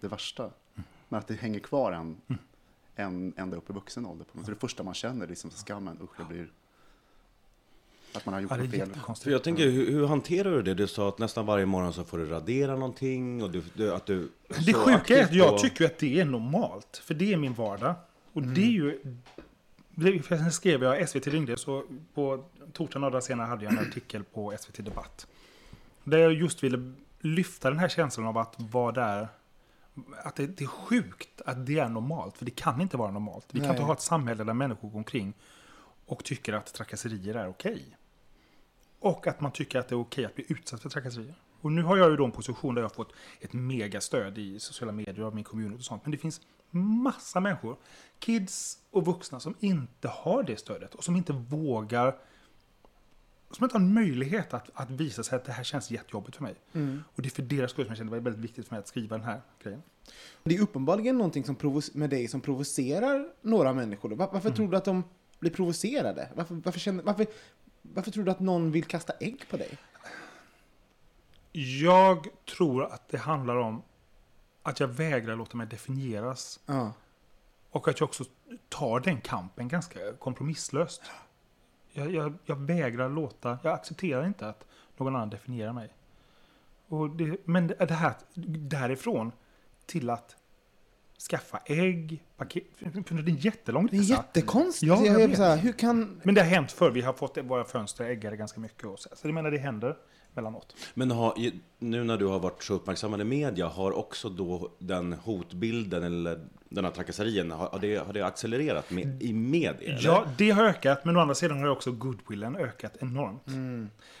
det värsta. Men att det hänger kvar en, en ända upp i vuxen ålder. På något. Så det första man känner är liksom skammen, usch det blir... Att man har gjort Ja, det fel. För jag tänker, hur, hur hanterar du det? Du sa att nästan varje morgon så får du radera någonting och du, du, att du... Det sjuka är att jag på- tycker att det är normalt. För det är min vardag. Och det är ju... sen skrev jag, SVT ringde, så på torsdagen några dagar senare hade jag en artikel på SVT Debatt. Där jag just ville lyfta den här känslan av att vara där. Att det, det är sjukt att det är normalt. För det kan inte vara normalt. Vi kan Nej. inte ha ett samhälle där människor går omkring och tycker att trakasserier är okej. Och att man tycker att det är okej att bli utsatt för trakasserier. Och nu har jag ju då en position där jag har fått ett megastöd i sociala medier av min kommun och sånt. Men det finns massa människor, kids och vuxna, som inte har det stödet och som inte vågar som inte har en möjlighet att, att visa sig att det här känns jättejobbigt för mig. Och det är för deras skull som jag kände det var väldigt viktigt för mig att skriva den här grejen. Det är uppenbarligen någonting som med dig som provocerar några människor. Var- Varför Mm. tror du att de blir provocerade? Varför, varför, känner, varför, varför tror du att någon vill kasta ägg på dig? Jag tror att det handlar om att jag vägrar låta mig definieras. Ja. Och att jag också tar den kampen ganska kompromisslöst. Jag, jag, jag vägrar låta, jag accepterar inte att någon annan definierar mig. Och det, men det här, därifrån till att skaffa ägg, paket, det är en jättelång Det är resa. jättekonstigt. Ja, jag jag hur kan... Men det har hänt förr, vi har fått våra fönster äggade ganska mycket. Och så, så jag menar det händer mellanåt. Men har, nu när du har varit så uppmärksammad i media, har också då den hotbilden eller den här trakasserien, har, det, har det accelererat med, i media? eller? Ja, det har ökat, men å andra sidan har också goodwillen ökat enormt.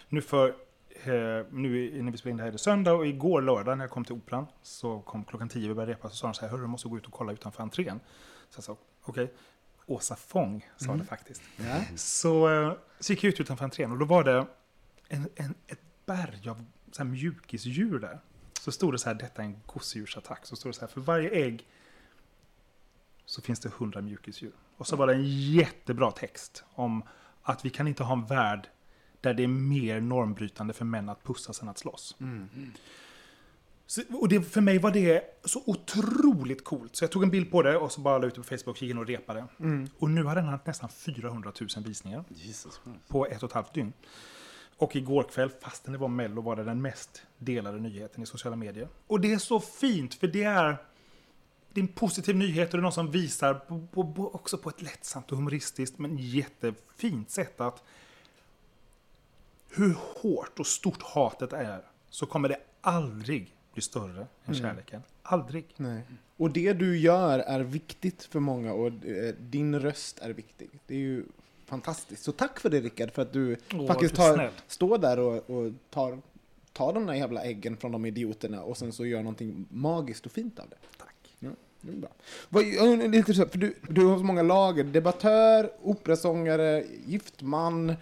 Nu för, eh, nu när vi spelar in det här är det söndag och igår lördag när jag kom till Operan så kom klockan tio vi började repa så sa de så här, hörru du måste gå ut och kolla utanför entrén. Så jag sa, okej. Åsa Fång sa det faktiskt. Så, eh, så gick jag ut utanför entrén och då var det en, en, ett berg av så här mjukisdjur där. Så stod det så här, detta är en gosedjursattack. Så stod det så här, för varje ägg så finns det hundra mjukisdjur. Och så var det en jättebra text om att vi kan inte ha en värld där det är mer normbrytande för män att pussas än att slåss. Så, och det, för mig var det så otroligt coolt. Så jag tog en bild på det och så bara la ut det på Facebook gick in och repade. Och nu har den haft nästan 400 000 visningar Jesus på ett och ett halvt dygn. Och igår kväll, fastän det var Mello, var det den mest delade nyheten i sociala medier. Och det är så fint, för det är, det är en positiv nyhet och det är någon som visar på, på, på, också på ett lättsamt och humoristiskt men jättefint sätt att hur hårt och stort hatet är så kommer det aldrig bli större än kärleken. Aldrig. Nej. Och det du gör är viktigt för många och eh, din röst är viktig. Det är ju fantastiskt. Så tack för det Rickard, för att du Åh, faktiskt är tar, står där och, och tar, tar de där jävla äggen från de idioterna och sen så gör någonting magiskt och fint av det. Tack. Ja, det är bra. Vad, lite så, för du, du har så många lager. Debattör, operasångare, gift man. Eh,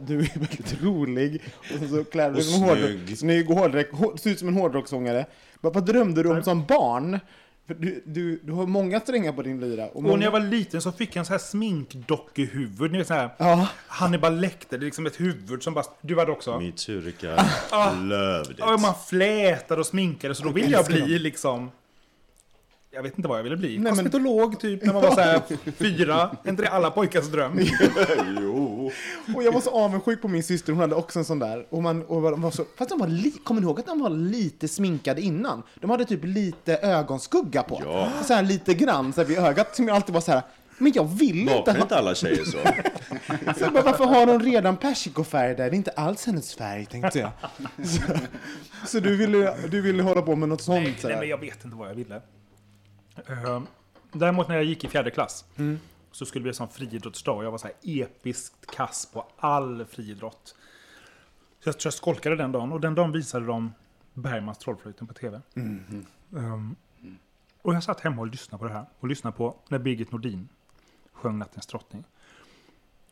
du är [LAUGHS] väldigt rolig. Och så klär du dig som en hårdrock, snygg. och hårdrock, hår, ser ut som en hårdrockssångare. Vad, vad drömde du om som barn? För du, du, du har många strängar på din lyra. Och, Och många... när jag var liten så fick jag en sån här sminkdockehuvud. Ni vet så här, Ja. Hannibal Lecter, det är liksom ett huvud som bara... Du hade också? Metoo, Rickard. Love it. Ja, man flätade och sminkade, så då ville jag bli liksom... Jag vet inte vad jag ville bli. men- Kosmetolog typ, när man var så här fyra. Är inte det alla pojkars dröm? [LAUGHS] jo. [LAUGHS] Och jag var så avundsjuk på min syster, hon hade också en sån där. Och man, och de var så, fast de var li, kommer ni ihåg att de var lite sminkade innan? De hade typ lite ögonskugga på. Ja. Så här lite grann så här vid ögat som jag alltid var så här. Men jag vill inte ha... inte alla tjejer så? [LAUGHS] Så jag bara, varför har hon redan persikofärg där? Det är inte alls hennes färg, tänkte jag. Så, så du, ville, du ville hålla på med något sånt? Nej, nej, men jag vet inte vad jag ville. Uh, däremot när jag gick i fjärde klass så skulle vi ha sån friidrottsdag och jag var så här episkt kass på all friidrott. Så jag tror jag skolkade den dagen och den dagen visade de Bergmans Trollflöjten på tv. Um, och jag satt hemma och lyssnade på det här. Och lyssnade på när Birgit Nordin sjöng Nattens drottning.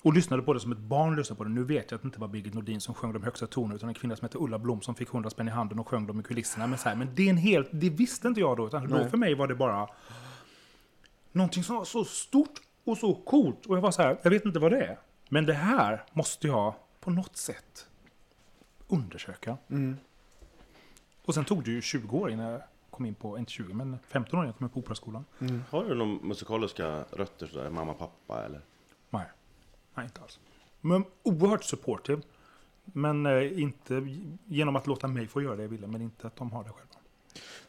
Och lyssnade på det som ett barn lyssnade på det. Nu vet jag att det inte var Birgit Nordin som sjöng de högsta tonerna, utan en kvinna som hette Ulla Blom som fick 100 spänn i handen och sjöng dem i kulisserna. Men, så här, men det är en helt, det visste inte jag då, utan då för mig var det bara någonting som var så stort och så coolt. Och jag var så här, jag vet inte vad det är. Men det här måste jag på något sätt undersöka. Och sen tog det ju 20 år innan jag kom in på, inte 20, men 15 år innan jag kom in på Operaskolan. Har du några musikaliska rötter sådär? Mamma, pappa eller? Nej, nej inte alls. Men oerhört supportive. Men eh, inte genom att låta mig få göra det jag ville, men inte att de har det själva.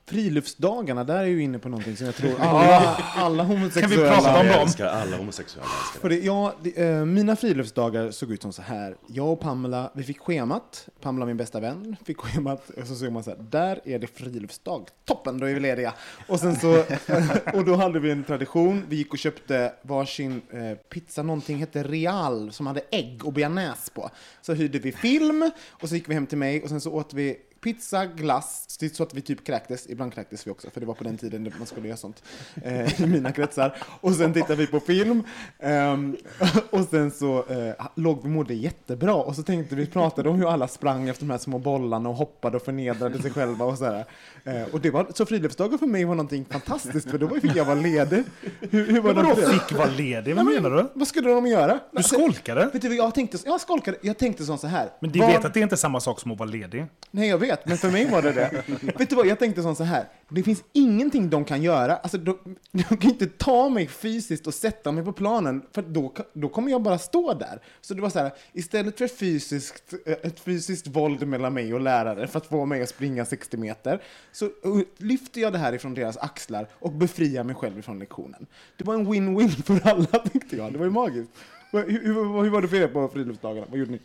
Friluftsdagarna, där är ju inne på någonting som jag tror alla, alla homosexuella... prata om Jag dem? älskar alla homosexuella. Jag älskar För det. det, ja, det, eh, mina friluftsdagar såg ut som så här. Jag och Pamela, vi fick schemat. Pamela, min bästa vän, fick schemat. Och så såg man så här, där är det friluftsdag. Toppen, då är vi lediga. Och sen så, [LAUGHS] och då hade vi en tradition. Vi gick och köpte varsin eh, pizza, någonting hette Real, som hade ägg och bearnaise på. Så hyrde vi film, och så gick vi hem till mig, och sen så åt vi pizza, glass, så att vi typ kräktes. Ibland kräktes vi också, för det var på den tiden man skulle göra sånt eh, i mina kretsar. Och sen tittade vi på film. ehm, [LAUGHS] och sen så eh, låg vi mådde jättebra. Och så tänkte vi, pratade om hur alla sprang efter de här små bollarna och hoppade och förnedrade sig själva och sådär. Eh, och det var, så friluftsdagar för mig var någonting fantastiskt, för då fick jag vara ledig. Hur, hur var det fick vara ledig? Vad menar du? Vad skulle de göra? Du skolkade? Vet du, jag tänkte, jag skolkade, jag tänkte så här. Men du vet att det är inte samma sak som att vara ledig? Nej, jag vet, men för mig var det det. [LAUGHS] vet du vad, jag tänkte som så här. Det finns ingenting de kan göra. Alltså, de, [LAUGHS] de kan inte ta mig fysiskt och sätta mig på planen, för då, då kommer jag bara stå där. Så det var så här, istället för fysiskt, eh, ett fysiskt våld mellan mig och lärare för att få mig att springa 60 meter, så lyfter jag det här ifrån deras axlar och befriar mig själv ifrån lektionen. Det var en win-win för alla, [LAUGHS] tyckte jag. Det var ju magiskt. Hur, hur, hur var det för er på friluftsdagarna? Vad gjorde ni?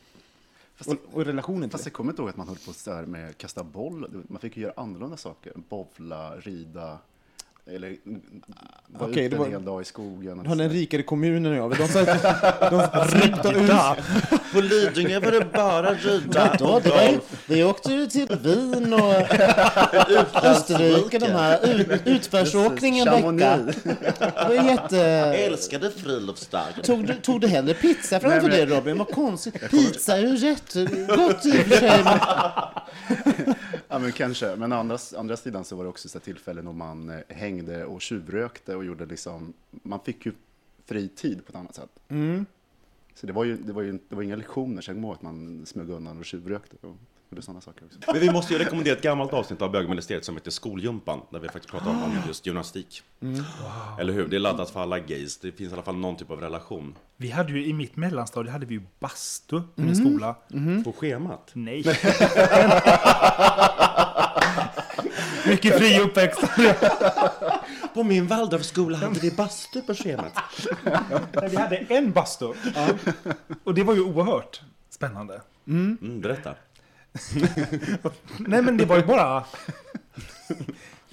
Och, och relationen Fast jag kommer inte ihåg att man höll på så här med kasta boll. Man fick ju göra annorlunda saker. Bowla, rida. Eller vara Okej, ute det var- en hel dag i skogen. Du har den rikare kommunen än jag. De att de släppte ut. [LAUGHS] På Lidingö var det bara rida var ju, vi åkte ju till Wien och Österrike, de här ut, utförsåkning en vecka. Det var jätte... Älskade friluftsdagar. Tog du, tog du hellre pizza framför det Robin? Vad konstigt. Pizza är ju jättegott i och för sig. [LAUGHS] men- Ja, men kanske. Men å andra, andra sidan så var det också så tillfällen då man eh, hängde och tjuvrökte och gjorde liksom, man fick ju fri tid på ett annat sätt. Mm. Så det var ju, det var ju det var inga lektioner, kommer ihåg att man smög undan och tjuvrökte och gjorde sådana saker också. Men vi måste ju rekommendera ett gammalt avsnitt av Bögministeriet som heter Skoljumpan, där vi faktiskt pratar om just gymnastik. Eller hur? Det är laddat för alla gays. Det finns i alla fall någon typ av relation. Vi hade ju i mitt mellanstadie hade vi ju bastu i min skola. På schemat. Nej. [LAUGHS] Mycket fri uppväxt. På min Waldorfskola hade vi bastu på schemat. Nej, vi hade en bastu. Och det var ju oerhört spännande. Mm, berätta. Nej men det var ju bara...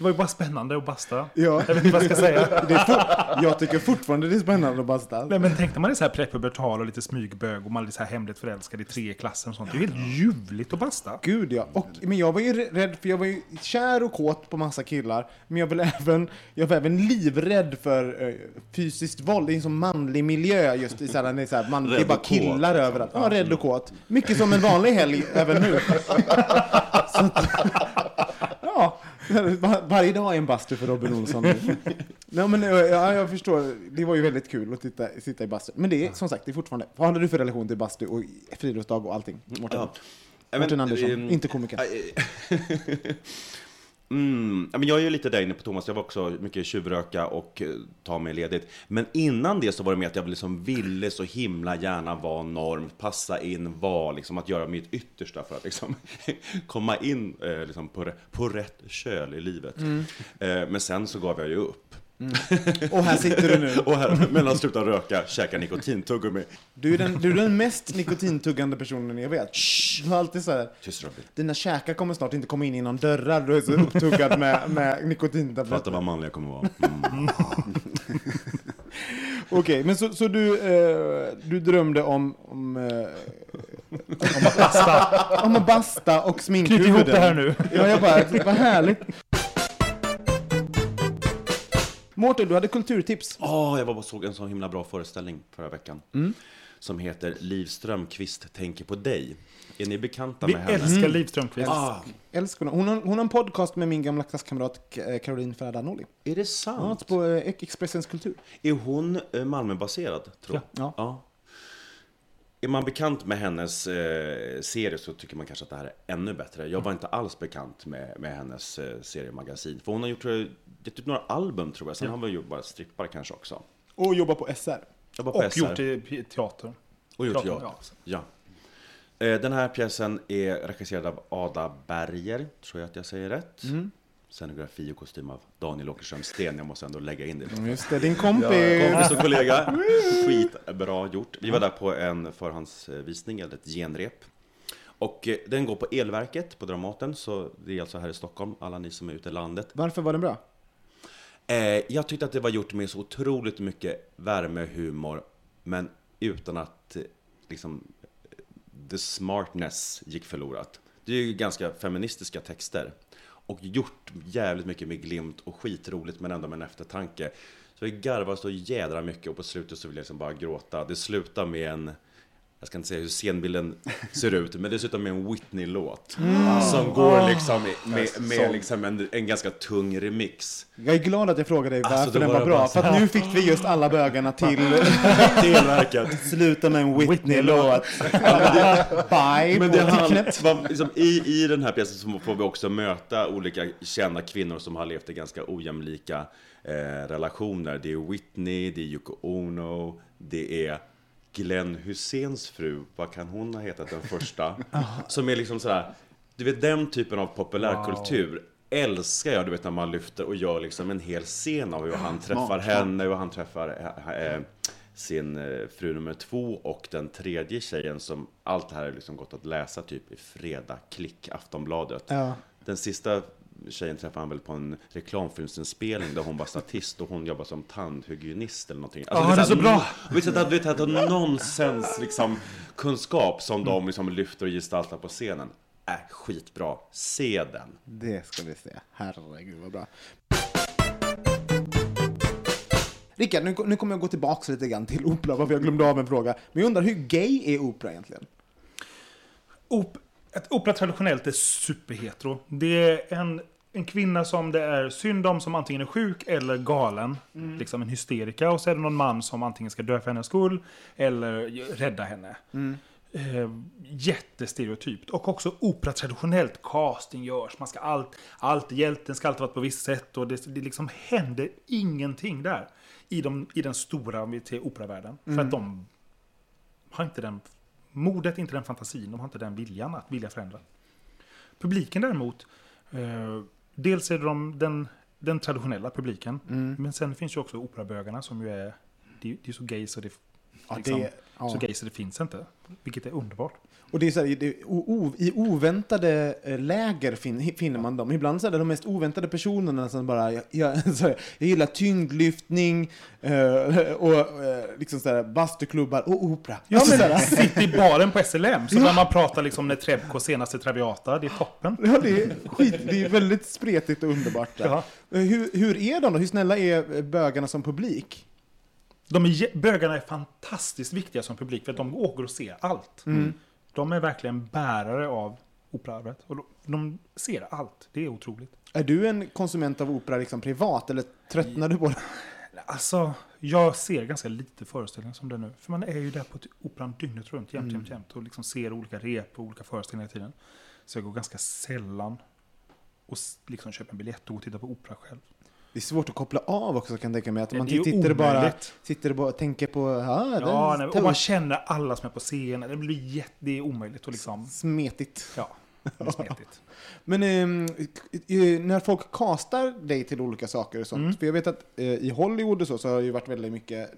Det var ju bara spännande att basta. Ja. Jag vet inte vad jag ska säga. [LAUGHS] Det är for, jag tycker fortfarande det är spännande att basta. Nej men tänkte man är så här prepubertal och lite smygbög och man är så här hemligt förälskad i tre i klassen och sånt. Det är ju helt ljuvligt att basta. Gud ja. Och, men jag var ju rädd, för jag var ju kär och kåt på massa killar. Men jag, var även, jag var även livrädd för eh, fysiskt våld. Det är en sån manlig miljö just i såhär, det är, såhär, man, det är bara och kåt, killar överallt. Ja, rädd och kåt. Mycket som en vanlig helg även nu. [LAUGHS] Så att, [LAUGHS] ja, [LAUGHS] var, varje dag är en bastu för Robin Olsson. [LAUGHS] Nej, men, eh, ja, jag förstår. Det var ju väldigt kul att titta, sitta i bastu. Men det är som sagt, det är fortfarande... Vad hade du för relation till bastu och friluftsdag och allting? Mårten, Ja. Mårten Andersson, ehm, inte komikern. [LAUGHS] Mm, men jag är ju lite där inne på Thomas, jag var också mycket tjuvröka och eh, ta mig ledigt. Men innan det så var det med att jag liksom ville så himla gärna vara norm, passa in, vara liksom att göra mitt yttersta för att liksom [LAUGHS] komma in eh, liksom på, på rätt köl i livet. Mm. Eh, men sen så gav jag ju upp. Och här sitter du nu. [LAUGHS] Och här, mellan sluta röka, käka nikotintuggummi. Du är, den, du är den mest nikotintuggande personen jag vet. Du har alltid så här, Tyst Robin. dina käkar kommer snart inte komma in genom dörrar. Du är så upptuggad med, med Fatta nikotintabletter. vad manlig jag kommer vara. Mm. [LAUGHS] Okej, men så, så du, eh, du drömde om, om, eh, Om att basta. om att basta och sminkhuvuden? Knyt ihop det här nu. Ja, jag bara, vad härligt. Mårten, du hade kulturtips. Åh, jag var bara såg en så himla bra föreställning förra veckan. Som heter Liv Strömquist tänker på dig. Är ni bekanta Vi med henne? älskar Liv Strömquist. Ah, Älskar hon. Hon har, hon har en podcast med min gamla klasskamrat eh, Caroline Ferrada-Nolli. är det Ja, sant? på eh, Expressens kultur. Är hon eh, Malmöbaserad, tror jag? Ja. ja. Är man bekant med hennes eh, serie så tycker man kanske att det här är ännu bättre. Jag var inte alls bekant med, med hennes eh, seriemagasin. För hon har gjort, jag, gett ut några album tror jag. Sen har hon väl bara strippar kanske också. Och jobbar på SR. Var på Och SR. gjort i teater. Och gjort Teater, teater. Ja. Eh, Den här pjäsen är regisserad av Ada Berger, tror jag att jag säger rätt. Scenografi och kostym av Daniel Åkerström Sten. Jag måste ändå lägga in det. Just det, din kompis. Kompis och kollega. [LAUGHS] Skitbra gjort. Vi var där på en förhandsvisning, eller ett genrep. Och eh, den går på Elverket på Dramaten, så det är alltså här i Stockholm, alla ni som är ute i landet. Varför var den bra? Eh, jag tyckte att det var gjort med så otroligt mycket värme, humor, men utan att eh, liksom, the smartness gick förlorat. Det är ju ganska feministiska texter. Och gjort jävligt mycket med glimt och skitroligt men ändå med en eftertanke. Så vi garvade så jädra mycket och på slutet så ville jag liksom bara gråta. Det slutar med en jag ska inte säga hur scenbilden [LAUGHS] ser ut, men det slutar med en Whitney-låt. Som går liksom med, med liksom en, en ganska tung remix. Jag är glad att jag frågade dig varför Alltså, den var bra, för nu fick vi just alla bögarna [LAUGHS] till Televerket. [LAUGHS] sluta med en Whitney-låt. Bye, Men det liksom, i, I den här pjäsen så får vi också möta olika kända kvinnor som har levt i ganska ojämlika eh, relationer. Det är Whitney, det är Yoko Ono, det är Glenn Husseins fru, vad kan hon ha hetat den första? [LAUGHS] som är liksom sådär, du vet den typen av populärkultur älskar jag, du vet när man lyfter och gör liksom en hel scen av hur han [GASPS] träffar henne och han träffar eh, sin eh, fru nummer två och den tredje tjejen som allt det här är liksom gått att läsa typ i Fredag, Klick, Aftonbladet. Ja. Den sista tjejen träffade han väl på en reklamfilmsinspelning där hon var statist och hon jobbar som tandhygienist eller någonting. Ja, vet det är så bra. Du vet, att- du att är nonsens liksom, kunskap som de liksom lyfter och gestaltar på scenen. Är skitbra. Se den. Det ska vi se. Herregud vad bra. Rickard, nu, nu kommer jag gå tillbaka lite grann till opera, varför jag glömde av en fråga. Men jag undrar, hur gay är opera egentligen? Op ett opera traditionellt är superhetero. Det är en, en kvinna som det är synd om som antingen är sjuk eller galen. Liksom en hysterika. Och så är det någon man som antingen ska dö för hennes skull eller rädda henne. Eh, jättestereotypt. Och också opera traditionellt casting görs. Man ska allt, allt, hjälten ska alltid vara på ett visst sätt. Och det, det liksom händer ingenting där. I, de, i den stora operavärlden. För att de har inte den modet, inte den fantasin, de har inte den viljan att vilja förändra. Publiken däremot, eh, dels är det de, den, den traditionella publiken, men sen finns ju också operabögarna som ju är, det, det är så gay så det, Ja, liksom, det- ja. så gay så det finns inte. Vilket är underbart. Och det är så här, det, o, I oväntade eh, läger fin, finner man dem. Ibland så är det de mest oväntade personerna som bara, jag, jag, [LAUGHS] så här, jag gillar tyngdlyftning eh, och eh, liksom så här, bastuklubbar och opera. Ja, Alltså, så men här, sitt i baren på SLM, så när man pratar liksom när Trebko senaste Traviata, det är toppen. Ja, det är skit. Det är väldigt spretigt och underbart. Ja. Eh, Hur, hur är de då? Hur snälla är eh, bögarna som publik? De är, bögarna är fantastiskt viktiga som publik för att de åker och ser allt. Mm. De är verkligen bärare av operaarvet. Och de, ser allt. Det är otroligt. Är du en konsument av opera liksom privat, eller tröttnar du på det? Alltså, jag ser ganska lite föreställningar som det nu. För man är ju där på operan dygnet runt, jämt, jämt, jämt. Och liksom ser olika rep och olika föreställningar i tiden. Så jag går ganska sällan och liksom köper en biljett och går och tittar på opera själv. Det är svårt att koppla av också kan jag tänka mig. Att man det sitter bara, sitter och bara tänker på, det Ja, nej, och man känner alla som är på scenen. Det blir jätte, det är omöjligt att liksom... smetigt. Ja, det är smetigt. [LAUGHS] Men eh, när folk castar dig till olika saker och sånt, Mm. för jag vet att eh, i Hollywood och så, så har det ju varit väldigt mycket,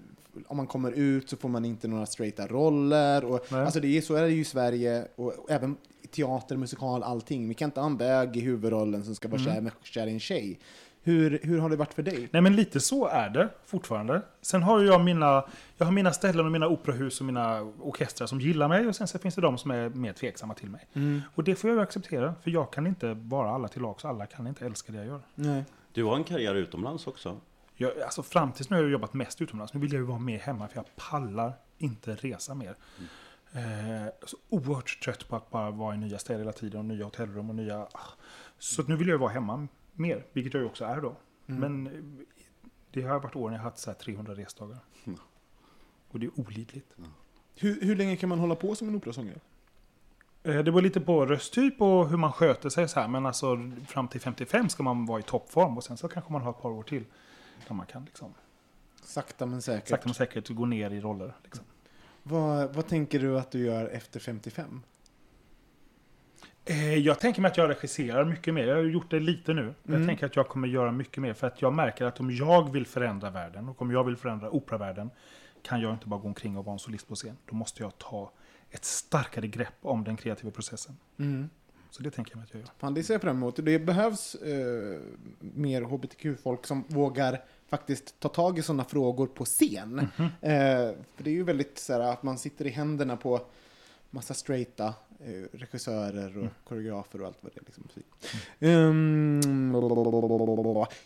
om man kommer ut så får man inte några straighta roller. Och, Nej. alltså det är, så är det ju i Sverige, och även teater, musikal, allting. Vi kan inte ha en bög i huvudrollen som ska vara Mm. kär, kär i en tjej. Hur, hur har det varit för dig? Nej men lite så är det fortfarande. Sen har ju jag mina, jag har mina ställen och mina operahus och mina orkestrar som gillar mig och sen så finns det de som är mer tveksamma till mig. Och det får jag ju acceptera, för jag kan inte vara alla till lags, alla kan inte älska det jag gör. Nej. Du har en karriär utomlands också. Jag, alltså fram tills nu har jag jobbat mest utomlands, nu vill jag ju vara mer hemma för jag pallar inte resa mer. Eh, så oerhört trött på att bara vara i nya städer hela tiden och nya hotellrum och nya... ah. Så nu vill jag ju vara hemma mer, vilket jag ju också är då. Men eh, det har varit år när jag haft så här 300 resdagar. Och det är olidligt. Hur, hur länge kan man hålla på som en operasångare? Eh, Det var lite på rösttyp och hur man sköter sig så här. Men alltså fram till 55 ska man vara i toppform och sen så kanske man har ett par år till. Där man kan liksom Sakta men säkert. sakta men säkert gå ner i roller. Liksom. Vad, vad tänker du att du gör efter 55? Eh, Jag tänker mig att jag regisserar mycket mer. Jag har gjort det lite nu. Men Mm. Jag tänker att jag kommer göra mycket mer. För att jag märker att om jag vill förändra världen och om jag vill förändra operavärlden kan jag inte bara gå omkring och vara en solist på scen. Då måste jag ta ett starkare grepp om den kreativa processen. Så det tänker jag mig att jag gör. Fan, det ser jag fram emot. Det behövs eh, mer hbtq-folk som vågar faktiskt ta tag i sådana frågor på scen. Mhm. Eh, för det är ju väldigt så här, att man sitter i händerna på massa straighta regissörer och koreografer och allt vad det är. Liksom. Ehm,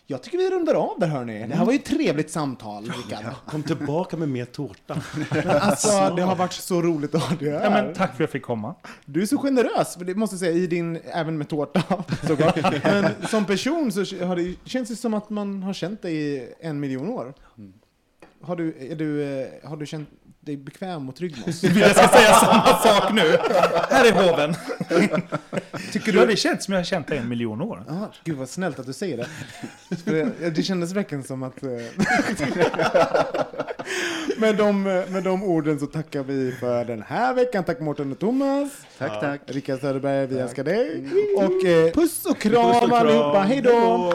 jag tycker vi rundar av där hörni. Det här var ju ett trevligt samtal, Rickard. Kom tillbaka med mer tårta. [LAUGHS] Alltså, det har varit så roligt att ha dig här. Ja, men tack för att jag fick komma. Du är så generös, det måste jag säga, i din, även med tårta [LAUGHS] såklart. Men som person så har det, känns det som att man har känt dig i en miljon år. Har du, är du, eh, har du känt dig bekväm och trygg med oss? [LAUGHS] Jag ska säga samma sak nu. Här är hoven. Tycker du? Ja, det känns som jag har känt dig en miljon år. Ah, gud vad snällt att du säger det. Det, det kändes verkligen som att... eh, [LAUGHS] med, de, med de orden så tackar vi för den här veckan. Tack Mårten och Thomas. Tack, tack. Rickard Söderberg, vi älskar dig. Och eh, puss och kram allihopa. Hej då!